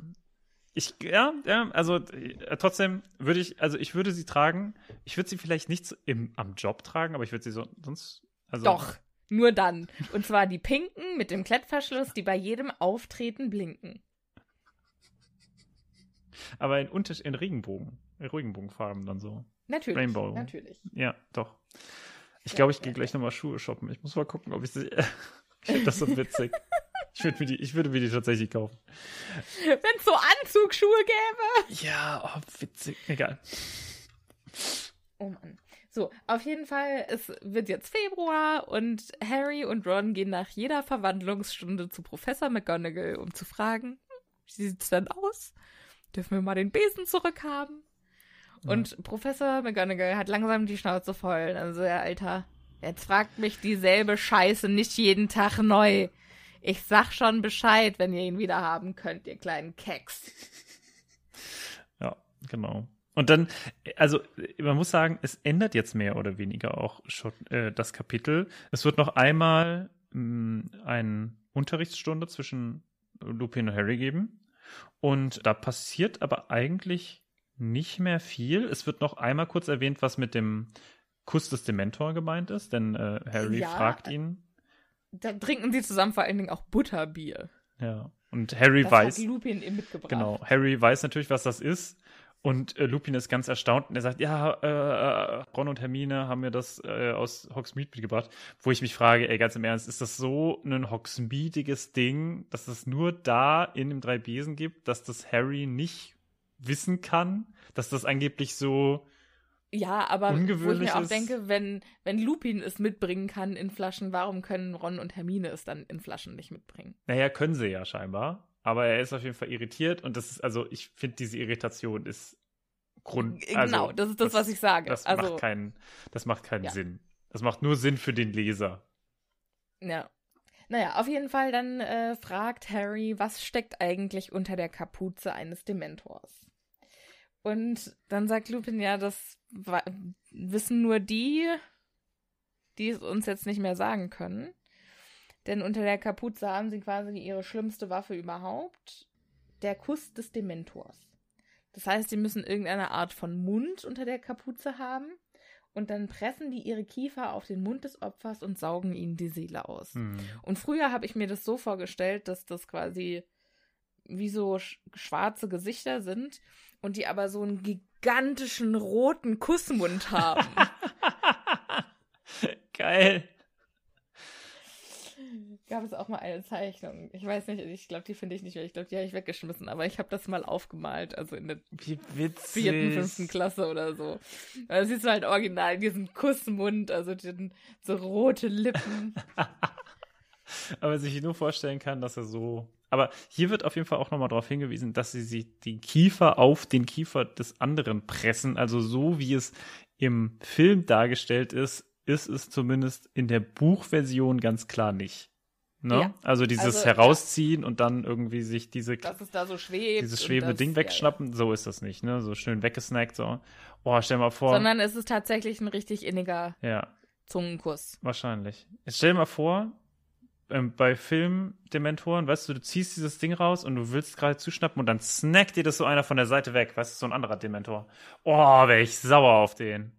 Ich, ja, ja, also äh, trotzdem würde ich, also ich würde sie tragen, ich würde sie vielleicht nicht so im, am Job tragen, aber ich würde sie so, sonst, also. Doch, nur dann. Und zwar die pinken mit dem Klettverschluss, die bei jedem Auftreten blinken. Aber in, Unter in Regenbogen, in Regenbogenfarben dann so. Natürlich. Rainbow. Natürlich. Ja, doch. Ich Ja, glaube, ich ja, gehe gleich ja. nochmal Schuhe shoppen. Ich muss mal gucken, ob ich sie. ich finde das so witzig. Ich, würd mir die, ich würde mir die tatsächlich kaufen. Wenn es so Anzugsschuhe gäbe. Ja, oh, witzig. Egal. Oh Mann. So, auf jeden Fall, es wird jetzt Februar und Harry und Ron gehen nach jeder Verwandlungsstunde zu Professor McGonagall, um zu fragen, wie sieht's denn aus? Dürfen wir mal den Besen zurückhaben? Und Professor McGonagall hat langsam die Schnauze voll. Also, ja, Alter, jetzt fragt mich dieselbe Scheiße nicht jeden Tag neu. Ich sag schon Bescheid, wenn ihr ihn wieder haben könnt, ihr kleinen Keks. Ja, genau. Und dann, also man muss sagen, es ändert jetzt mehr oder weniger auch schon äh, das Kapitel. Es wird noch einmal mh, eine Unterrichtsstunde zwischen Lupin und Harry geben. Und da passiert aber eigentlich nicht mehr viel. Es wird noch einmal kurz erwähnt, was mit dem Kuss des Dementor gemeint ist, denn äh, Harry Ja. fragt ihn. Da trinken sie zusammen vor allen Dingen auch Butterbier. Ja. Und Harry Das weiß. hat Lupin ihm mitgebracht. Genau, Harry weiß natürlich, was das ist. Und äh, Lupin ist ganz erstaunt und er sagt, ja, äh, Ron und Hermine haben mir das äh, aus Hogsmeade mitgebracht, wo ich mich frage, ey, ganz im Ernst, ist das so ein Hogsmeadiges Ding, dass es nur da in dem drei Besen gibt, dass das Harry nicht wissen kann, dass das angeblich so, Ja, aber wo ich mir auch denke, wenn, wenn Lupin es mitbringen kann in Flaschen, warum können Ron und Hermine es dann in Flaschen nicht mitbringen? naja, können sie ja scheinbar, aber er ist auf jeden Fall irritiert und das ist, also ich finde, diese Irritation ist Grund, G- also, genau, das ist das, was ich sage. Das Also- macht keinen, das macht keinen Ja. Sinn. Das macht nur Sinn für den Leser. Ja. Naja, auf jeden Fall dann äh, fragt Harry, was steckt eigentlich unter der Kapuze eines Dementors? Und dann sagt Lupin, ja, das wissen nur die, die es uns jetzt nicht mehr sagen können. Denn unter der Kapuze haben sie quasi ihre schlimmste Waffe überhaupt, der Kuss des Dementors. Das heißt, sie müssen irgendeine Art von Mund unter der Kapuze haben und dann pressen die ihre Kiefer auf den Mund des Opfers und saugen ihnen die Seele aus. Hm. Und früher habe ich mir das so vorgestellt, dass das quasi wie so sch schwarze Gesichter sind und die aber so einen gigantischen roten Kussmund haben. Geil. Gab es auch mal eine Zeichnung. Ich weiß nicht, ich glaube, die finde ich nicht mehr. Ich glaube, die habe ich weggeschmissen, aber ich habe das mal aufgemalt, also in der vierten, fünften Klasse oder so. Da siehst du halt original diesen Kussmund, also den, so rote Lippen. Aber sich nur vorstellen kann, dass er so. Aber hier wird auf jeden Fall auch nochmal darauf hingewiesen, dass sie sich die Kiefer auf den Kiefer des anderen pressen. Also so wie es im Film dargestellt ist, ist es zumindest in der Buchversion ganz klar nicht. Ne? Ja. Also dieses Also, Herausziehen und dann irgendwie sich diese Dass es da so schwebt. dieses schwebende das- Ding ja, ja. wegschnappen, so ist das nicht, ne? So schön weggesnackt, so. Oh, stell mal vor. Sondern es ist tatsächlich ein richtig inniger ja, Zungenkuss. wahrscheinlich. Jetzt stell dir mal vor, ähm, bei Filmdementoren, weißt du, du ziehst dieses Ding raus und du willst gerade zuschnappen und dann snackt dir das so einer von der Seite weg, weißt du, so ein anderer Dementor. Oh, wäre ich sauer auf den.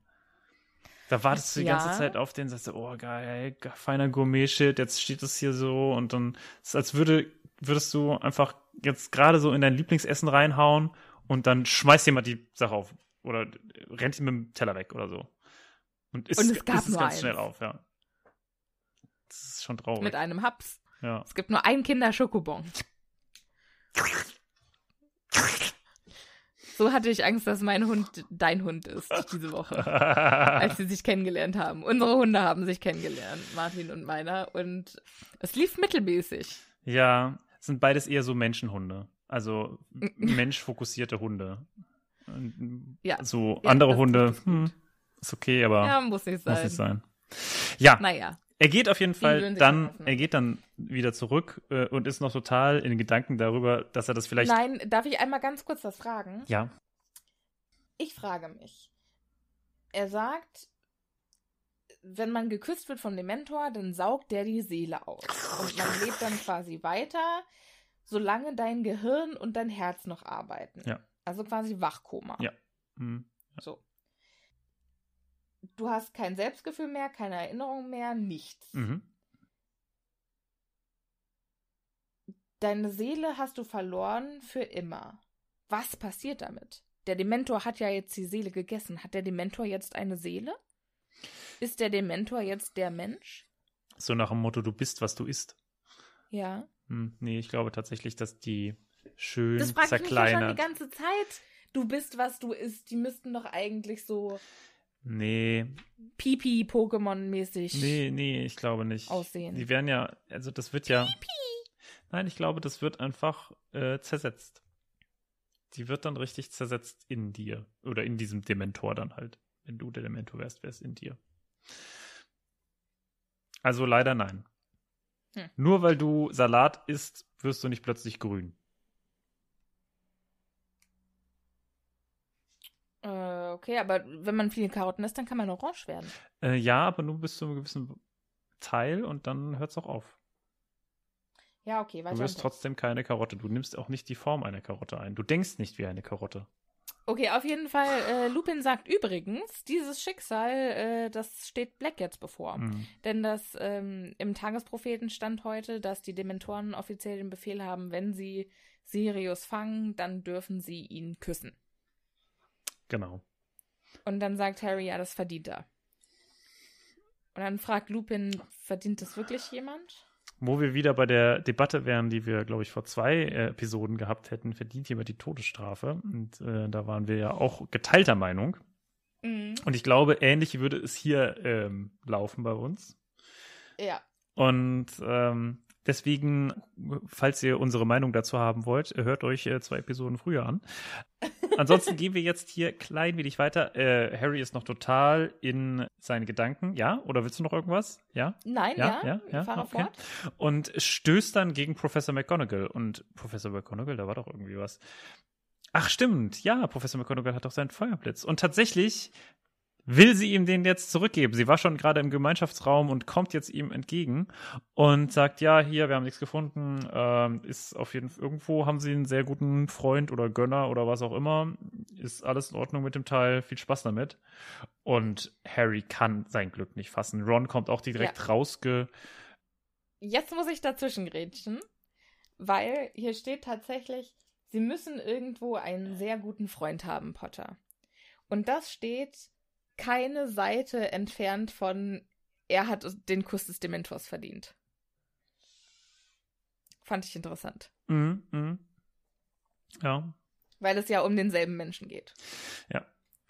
Da wartest du die Ja. ganze Zeit auf den, sagst du, oh geil, ge- feiner Gourmet-Shit, jetzt steht es hier so und dann es ist, als würde, würdest du einfach jetzt gerade so in dein Lieblingsessen reinhauen und dann schmeißt jemand die Sache auf oder rennt ihm mit dem Teller weg oder so. Und isst, Und es gab isst es ganz eins. schnell auf, ja. Das ist schon traurig. Mit einem Haps. ja. Es gibt nur einen Kinder-Schokobon. So hatte ich Angst, dass mein Hund dein Hund ist diese Woche, als sie sich kennengelernt haben. Unsere Hunde haben sich kennengelernt, Martin und meiner, und es lief mittelmäßig. ja, es sind beides eher so Menschenhunde. Also m- menschfokussierte Hunde. Und Ja. So Ja, andere das Hunde, gut. hm, ist okay, aber Ja, muss nicht sein. muss nicht sein. Ja, Naja, er geht auf jeden Fall dann, er geht dann wieder zurück äh, und ist noch total in Gedanken darüber, dass er das vielleicht. nein, darf ich einmal ganz kurz was fragen? Ja, Ich frage mich. Er sagt, wenn man geküsst wird vom Dementor, dann saugt der die Seele aus. Und man lebt dann quasi weiter, solange dein Gehirn und dein Herz noch arbeiten. Ja. Also quasi Wachkoma. Ja. hm, So. Du hast kein Selbstgefühl mehr, keine Erinnerung mehr, nichts. mhm. Deine Seele hast du verloren für immer. Was passiert damit? Der Dementor hat ja jetzt die Seele gegessen. Hat der Dementor jetzt eine Seele? Ist der Dementor jetzt der Mensch? So nach dem Motto, du bist, was du isst. Ja. Hm, nee, ich glaube tatsächlich, dass die schön Das frage ich mich ja schon die zerkleinert. ganze Zeit. Du bist, was du isst. Die müssten doch eigentlich so Nee, Pipi-Pokémon-mäßig. nee, nee, ich glaube nicht. Aussehen. Die werden ja, also das wird ja. Nein, ich glaube, das wird einfach äh, zersetzt. Die wird dann richtig zersetzt in dir. Oder in diesem Dementor dann halt. Wenn du der Dementor wärst, wär's in dir. Also leider nein. Hm. Nur weil du Salat isst, wirst du nicht plötzlich grün. Okay, aber wenn man viele Karotten isst, dann kann man orange werden. Äh, ja, aber nur bis zu einem gewissen Teil und dann hört es auch auf. Ja, okay, weiter. Du wirst trotzdem keine Karotte. Du nimmst auch nicht die Form einer Karotte ein. Du denkst nicht wie eine Karotte. Okay, auf jeden Fall. Äh, Lupin sagt übrigens, dieses Schicksal, äh, das steht Black jetzt bevor. Mhm. Denn das ähm, im Tagespropheten stand heute, dass die Dementoren offiziell den Befehl haben, wenn sie Sirius fangen, dann dürfen sie ihn küssen. Genau. Und dann sagt Harry, ja, das verdient er. Und dann fragt Lupin, verdient das wirklich jemand? Wo wir wieder bei der Debatte wären, die wir, glaube ich, vor zwei äh, Episoden gehabt hätten, verdient jemand die Todesstrafe. Und äh, da waren wir ja auch geteilter Meinung. Mhm. Und ich glaube, ähnlich würde es hier ähm, laufen bei uns. Ja. Und ähm, deswegen, falls ihr unsere Meinung dazu haben wollt, hört euch äh, zwei Episoden früher an. Ansonsten gehen wir jetzt hier klein wenig weiter. Äh, Harry ist noch total in seinen Gedanken. Ja? Oder willst du noch irgendwas? Ja? Nein, ja. ja, ja, ja okay. fort. Und stößt dann gegen Professor McGonagall. Und Professor McGonagall, da war doch irgendwie was. Ach, stimmt. Ja, Professor McGonagall hat doch seinen Feuerblitz. Und tatsächlich will sie ihm den jetzt zurückgeben. Sie war schon gerade im Gemeinschaftsraum und kommt jetzt ihm entgegen und sagt, ja, hier, wir haben nichts gefunden, ähm, ist auf jeden Fall, irgendwo haben sie einen sehr guten Freund oder Gönner oder was auch immer, ist alles in Ordnung mit dem Teil, viel Spaß damit. Und Harry kann sein Glück nicht fassen. Ron kommt auch direkt ja. rausge... Jetzt muss ich dazwischen grätschen, weil hier steht tatsächlich, sie müssen irgendwo einen sehr guten Freund haben, Potter. Und das steht keine Seite entfernt von er hat den Kuss des Dementors verdient. Fand ich interessant. Mhm, mh. Ja. Weil es ja um denselben Menschen geht. Ja.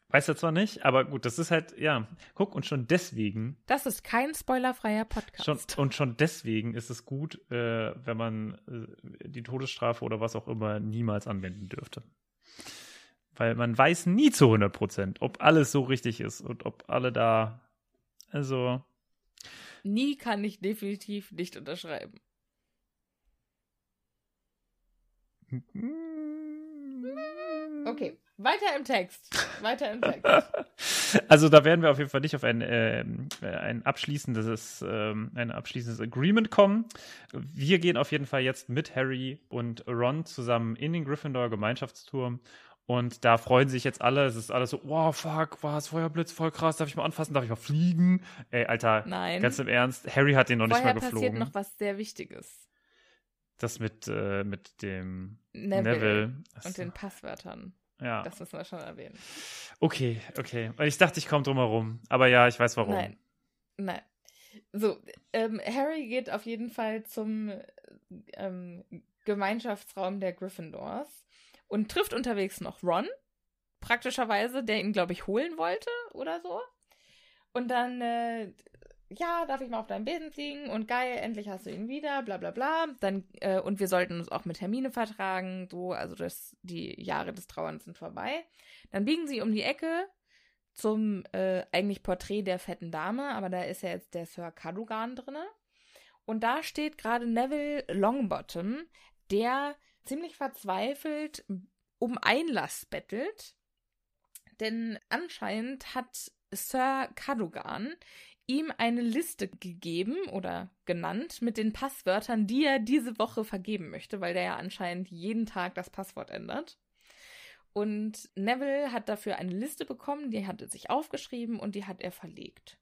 Weiß er zwar nicht, aber gut, das ist halt, ja, guck, und schon deswegen. Das ist kein spoilerfreier Podcast. Schon, und schon deswegen ist es gut, äh, wenn man äh, die Todesstrafe oder was auch immer niemals anwenden dürfte. Weil man weiß nie zu 100 Prozent, ob alles so richtig ist und ob alle da, also. Nie kann ich definitiv nicht unterschreiben. Okay, weiter im Text. Weiter im Text. Also da werden wir auf jeden Fall nicht auf ein, äh, ein abschließendes, äh, ein abschließendes Agreement kommen. Wir gehen auf jeden Fall jetzt mit Harry und Ron zusammen in den Gryffindor Gemeinschaftsturm und da freuen sich jetzt alle. Es ist alles so, wow, fuck, was, Feuerblitz, voll krass, darf ich mal anfassen, darf ich mal fliegen? Ey, Alter, Nein. ganz im Ernst, Harry hat den noch Vorher nicht mal geflogen. passiert noch was sehr Wichtiges. Das mit, äh, mit dem Neville, Neville. und den Passwörtern. Ja. Das müssen wir schon erwähnen. Okay, okay. Ich dachte, ich komme drum herum. Aber ja, ich weiß warum. Nein. Nein. So, ähm, Harry geht auf jeden Fall zum ähm, Gemeinschaftsraum der Gryffindors und trifft unterwegs noch Ron, praktischerweise, der ihn, glaube ich, holen wollte oder so. Und dann, äh, ja, darf ich mal auf deinen Besen fliegen und geil, endlich hast du ihn wieder, bla bla bla. Dann, äh, und wir sollten uns auch mit Hermine vertragen, so, also das, die Jahre des Trauerns sind vorbei. Dann biegen sie um die Ecke zum äh, eigentlich Porträt der fetten Dame, aber da ist ja jetzt der Sir Cadogan drinne. Und da steht gerade Neville Longbottom, der ziemlich verzweifelt um Einlass bettelt. Denn anscheinend hat Sir Cadogan ihm eine Liste gegeben oder genannt mit den Passwörtern, die er diese Woche vergeben möchte, weil der ja anscheinend jeden Tag das Passwort ändert. Und Neville hat dafür eine Liste bekommen, die hat er sich aufgeschrieben und die hat er verlegt.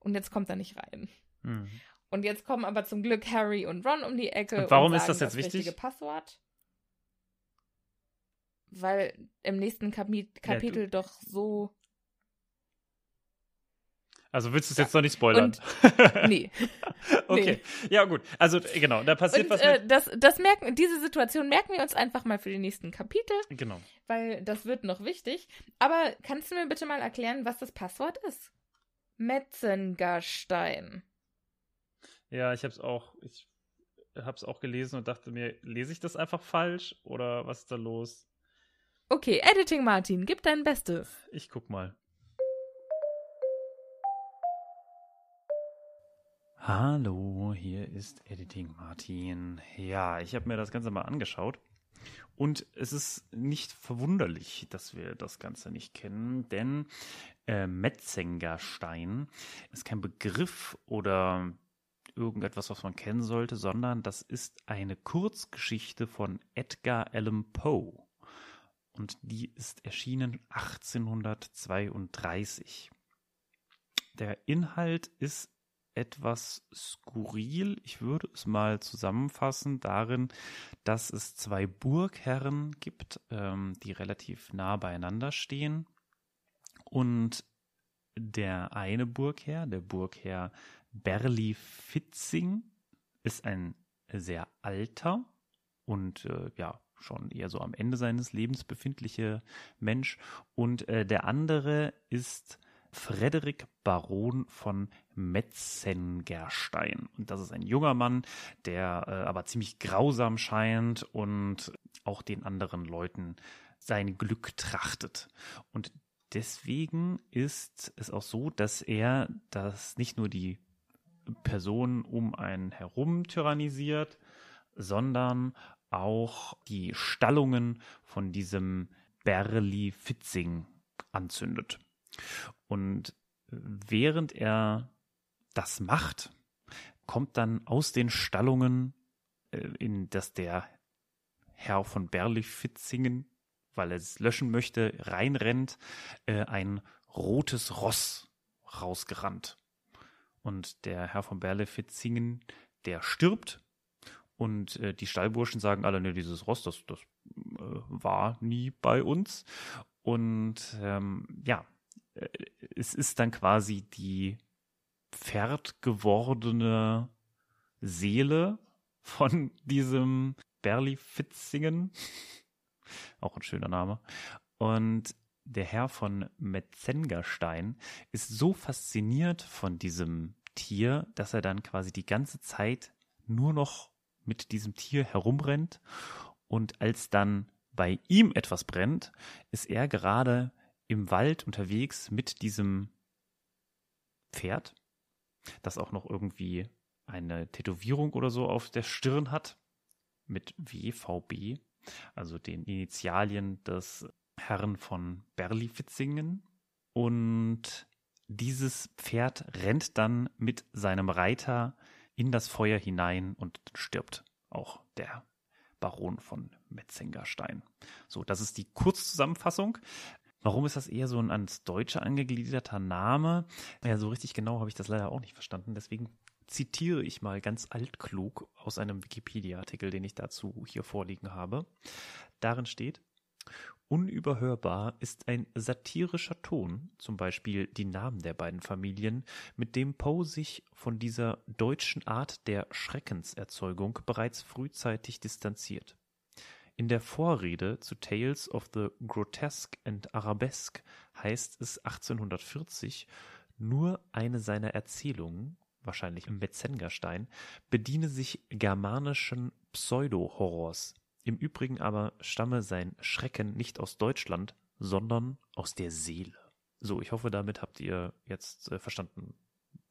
Und jetzt kommt er nicht rein. Mhm. Und jetzt kommen aber zum Glück Harry und Ron um die Ecke. Und warum und ist das jetzt das wichtig? Passwort. Weil im nächsten Kapi Kapitel ja, doch so. Also willst du es ja. jetzt noch nicht spoilern? Und, nee. okay. Nee. Ja, gut. Also, genau, da passiert und, was. Äh, das, das merken, diese Situation merken wir uns einfach mal für die nächsten Kapitel. Genau. Weil das wird noch wichtig. Aber kannst du mir bitte mal erklären, was das Passwort ist? Metzengerstein. Ja, ich habe es auch, ich habe es auch gelesen und dachte mir, lese ich das einfach falsch oder was ist da los? Okay, Editing Martin, gib dein Bestes. Ich guck mal. Hallo, hier ist Editing Martin. Ja, ich habe mir das Ganze mal angeschaut. Und es ist nicht verwunderlich, dass wir das Ganze nicht kennen, denn äh, Metzengerstein ist kein Begriff oder irgendetwas, was man kennen sollte, sondern das ist eine Kurzgeschichte von Edgar Allan Poe. Und die ist erschienen 1832. Der Inhalt ist etwas skurril. Ich würde es mal zusammenfassen darin, dass es zwei Burgherren gibt, ähm, die relativ nah beieinander stehen. Und der eine Burgherr, der Burgherr Berli Fitzing, ist ein sehr alter und äh, ja, schon eher so am Ende seines Lebens befindliche Mensch. Und äh, der andere ist Frederik Baron von Metzengerstein. Und das ist ein junger Mann, der äh, aber ziemlich grausam scheint und auch den anderen Leuten sein Glück trachtet. Und deswegen ist es auch so, dass er das nicht nur die Personen um einen herum tyrannisiert, sondern auch die Stallungen von diesem Berli Fitzing anzündet. Und während er das macht, kommt dann aus den Stallungen, äh, in das der Herr von Berlich-Fitzingen, weil er es löschen möchte, reinrennt, äh, ein rotes Ross rausgerannt. Und der Herr von Berle-Fitzingen, der stirbt. Und äh, die Stallburschen sagen alle, ne, dieses Ross, das, das äh, war nie bei uns. Und ähm, ja, äh, es ist dann quasi die Pferd gewordene Seele von diesem Berli Fitzingen. Auch ein schöner Name. Und der Herr von Metzengerstein ist so fasziniert von diesem Tier, dass er dann quasi die ganze Zeit nur noch mit diesem Tier herumrennt. Und als dann bei ihm etwas brennt, ist er gerade im Wald unterwegs mit diesem Pferd, das auch noch irgendwie eine Tätowierung oder so auf der Stirn hat mit WVB, also den Initialien des Herrn von Berlifitzingen. Und dieses Pferd rennt dann mit seinem Reiter in das Feuer hinein und stirbt auch der Baron von Metzengerstein. So, das ist die Kurzzusammenfassung. Warum ist das eher so ein ans Deutsche angegliederter Name? Ja, so richtig genau habe ich das leider auch nicht verstanden. Deswegen zitiere ich mal ganz altklug aus einem Wikipedia-Artikel, den ich dazu hier vorliegen habe. Darin steht, Unüberhörbar ist ein satirischer Ton, zum Beispiel die Namen der beiden Familien, mit dem Poe sich von dieser deutschen Art der Schreckenserzeugung bereits frühzeitig distanziert. In der Vorrede zu Tales of the Grotesque and Arabesque heißt es 1840, nur eine seiner Erzählungen, wahrscheinlich im Metzengerstein, bediene sich germanischen Pseudo-Horrors. Im Übrigen aber stamme sein Schrecken nicht aus Deutschland, sondern aus der Seele. So, ich hoffe, damit habt ihr jetzt äh, verstanden,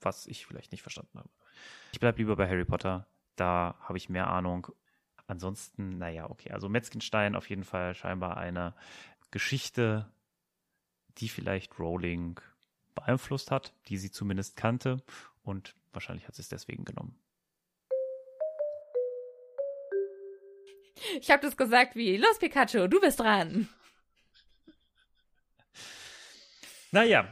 was ich vielleicht nicht verstanden habe. Ich bleibe lieber bei Harry Potter. Da habe ich mehr Ahnung Ansonsten, naja, okay. Also Metzgenstein auf jeden Fall scheinbar eine Geschichte, die vielleicht Rowling beeinflusst hat, die sie zumindest kannte und wahrscheinlich hat sie es deswegen genommen. Ich habe das gesagt wie, los Pikachu, du bist dran. Naja,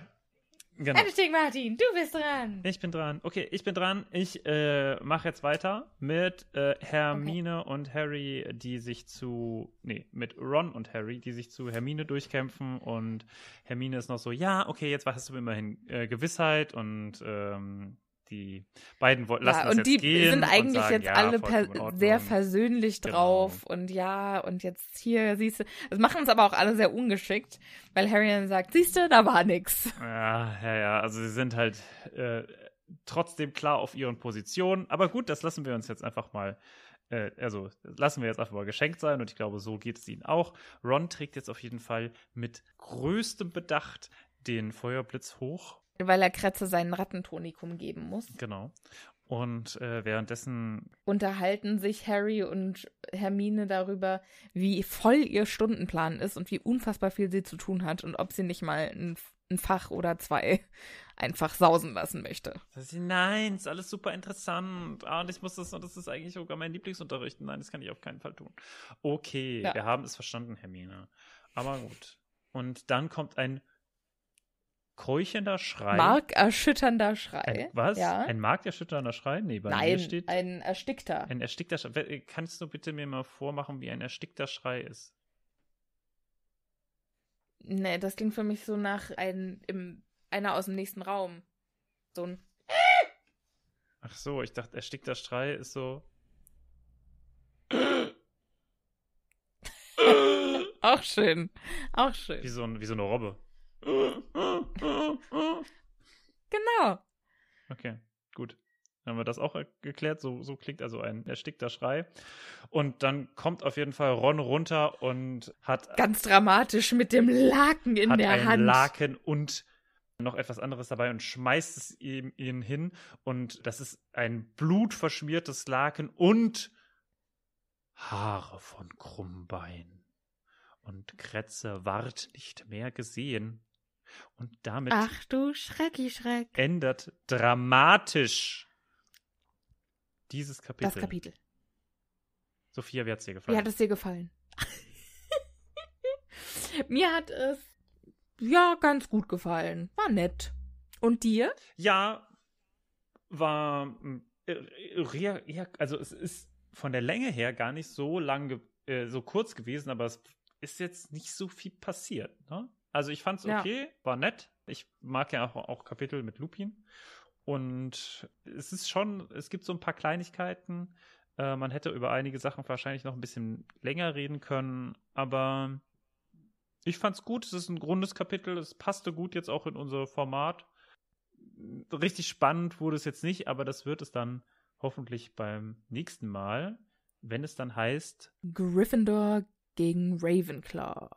Genau. Editing Martin, du bist dran. Ich bin dran. Okay, ich bin dran. Ich äh, mache jetzt weiter mit äh, Hermine okay. und Harry, die sich zu, nee, mit Ron und Harry, die sich zu Hermine durchkämpfen und Hermine ist noch so, ja, okay, jetzt hast du immerhin äh, Gewissheit und ähm, die beiden wollten lassen ja, und die gehen sind eigentlich sagen, jetzt ja, alle sehr versöhnlich genau. drauf genau. und ja und jetzt hier siehst du, das machen es aber auch alle sehr ungeschickt, weil Harry dann sagt, siehst du, da war nix. Ja, ja, ja, also sie sind halt äh, trotzdem klar auf ihren Positionen, aber gut, das lassen wir uns jetzt einfach mal äh, also lassen wir jetzt einfach mal geschenkt sein und ich glaube, so geht es ihnen auch. Ron trägt jetzt auf jeden Fall mit größtem Bedacht den Feuerblitz hoch weil er Kretze seinen Rattentonikum geben muss. Genau. Und äh, währenddessen Unterhalten sich Harry und Hermine darüber, wie voll ihr Stundenplan ist und wie unfassbar viel sie zu tun hat und ob sie nicht mal ein, ein Fach oder zwei einfach sausen lassen möchte. nein, ist alles super interessant. Ah, und ich muss das, und das ist eigentlich sogar mein Lieblingsunterricht. Nein, das kann ich auf keinen Fall tun. Okay, Ja. wir haben es verstanden, Hermine. Aber gut. Und dann kommt ein keuchender Schrei. Markerschütternder Schrei. Ein, was? Ja. Ein markerschütternder Schrei? Nee, bei mir Nein, steht ein erstickter. ein erstickter Schrei. Kannst du bitte mir mal vormachen, wie ein erstickter Schrei ist? Nee, das klingt für mich so nach ein, im, einer aus dem nächsten Raum. So ein. Ach so, ich dachte, erstickter Schrei ist so. Auch schön. Auch schön. Wie so, ein, wie so eine Robbe. Genau. Okay, gut. Dann haben wir das auch geklärt. So, so klingt also ein erstickter Schrei. Und dann kommt auf jeden Fall Ron runter und hat, Ganz dramatisch mit dem Laken in hat der einen Hand. Laken und noch etwas anderes dabei und schmeißt es ihm ihn hin. Und das ist ein blutverschmiertes Laken und Haare von Krummbein. Und Kretze ward nicht mehr gesehen. Und damit Ach du Schrecki Schreck. ändert dramatisch dieses Kapitel. Das Kapitel. Sophia, wie hat's dir Wie gefallen? hat es dir gefallen? Mir hat es ja ganz gut gefallen. War nett. Und dir? ja, war mm, äh, äh, eher, also es ist von der Länge her gar nicht so lang, äh, so kurz gewesen, aber es ist jetzt nicht so viel passiert. Ne? Also ich fand's Ja. okay, war nett. Ich mag ja auch, auch Kapitel mit Lupin. Und es ist schon, es gibt so ein paar Kleinigkeiten. Äh, man hätte über einige Sachen wahrscheinlich noch ein bisschen länger reden können, aber ich fand's gut. Es ist ein rundes Kapitel. Es passte gut jetzt auch in unser Format. Richtig spannend wurde es jetzt nicht, aber das wird es dann hoffentlich beim nächsten Mal, wenn es dann heißt, Gryffindor gegen Ravenclaw.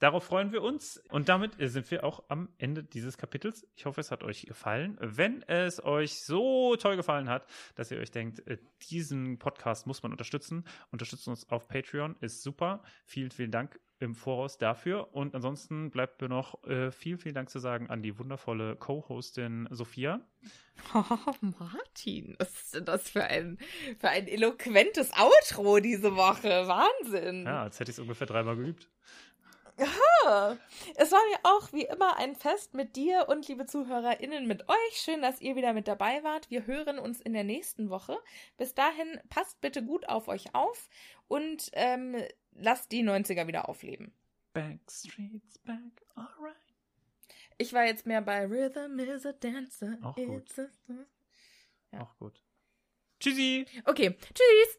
Darauf freuen wir uns. Und damit äh, sind wir auch am Ende dieses Kapitels. Ich hoffe, es hat euch gefallen. Wenn es euch so toll gefallen hat, dass ihr euch denkt, äh, diesen Podcast muss man unterstützen, unterstützt uns auf Patreon, ist super. Vielen, vielen Dank im Voraus dafür. Und ansonsten bleibt mir noch äh, vielen, vielen Dank zu sagen an die wundervolle Co-Hostin Sophia. Oh, Martin, was ist denn das für ein, für ein eloquentes Outro diese Woche? Wahnsinn. Ja, als hätte ich es ungefähr dreimal geübt. Ja. Es war mir auch wie immer ein Fest mit dir und liebe ZuhörerInnen mit euch. Schön, dass ihr wieder mit dabei wart. Wir hören uns in der nächsten Woche. Bis dahin, passt bitte gut auf euch auf und ähm, lasst die 90er wieder aufleben. Backstreet's back, alright. Ich war jetzt mehr bei Rhythm is a Dancer. Auch gut. a- Ja. Auch gut. Tschüssi! Okay, tschüss.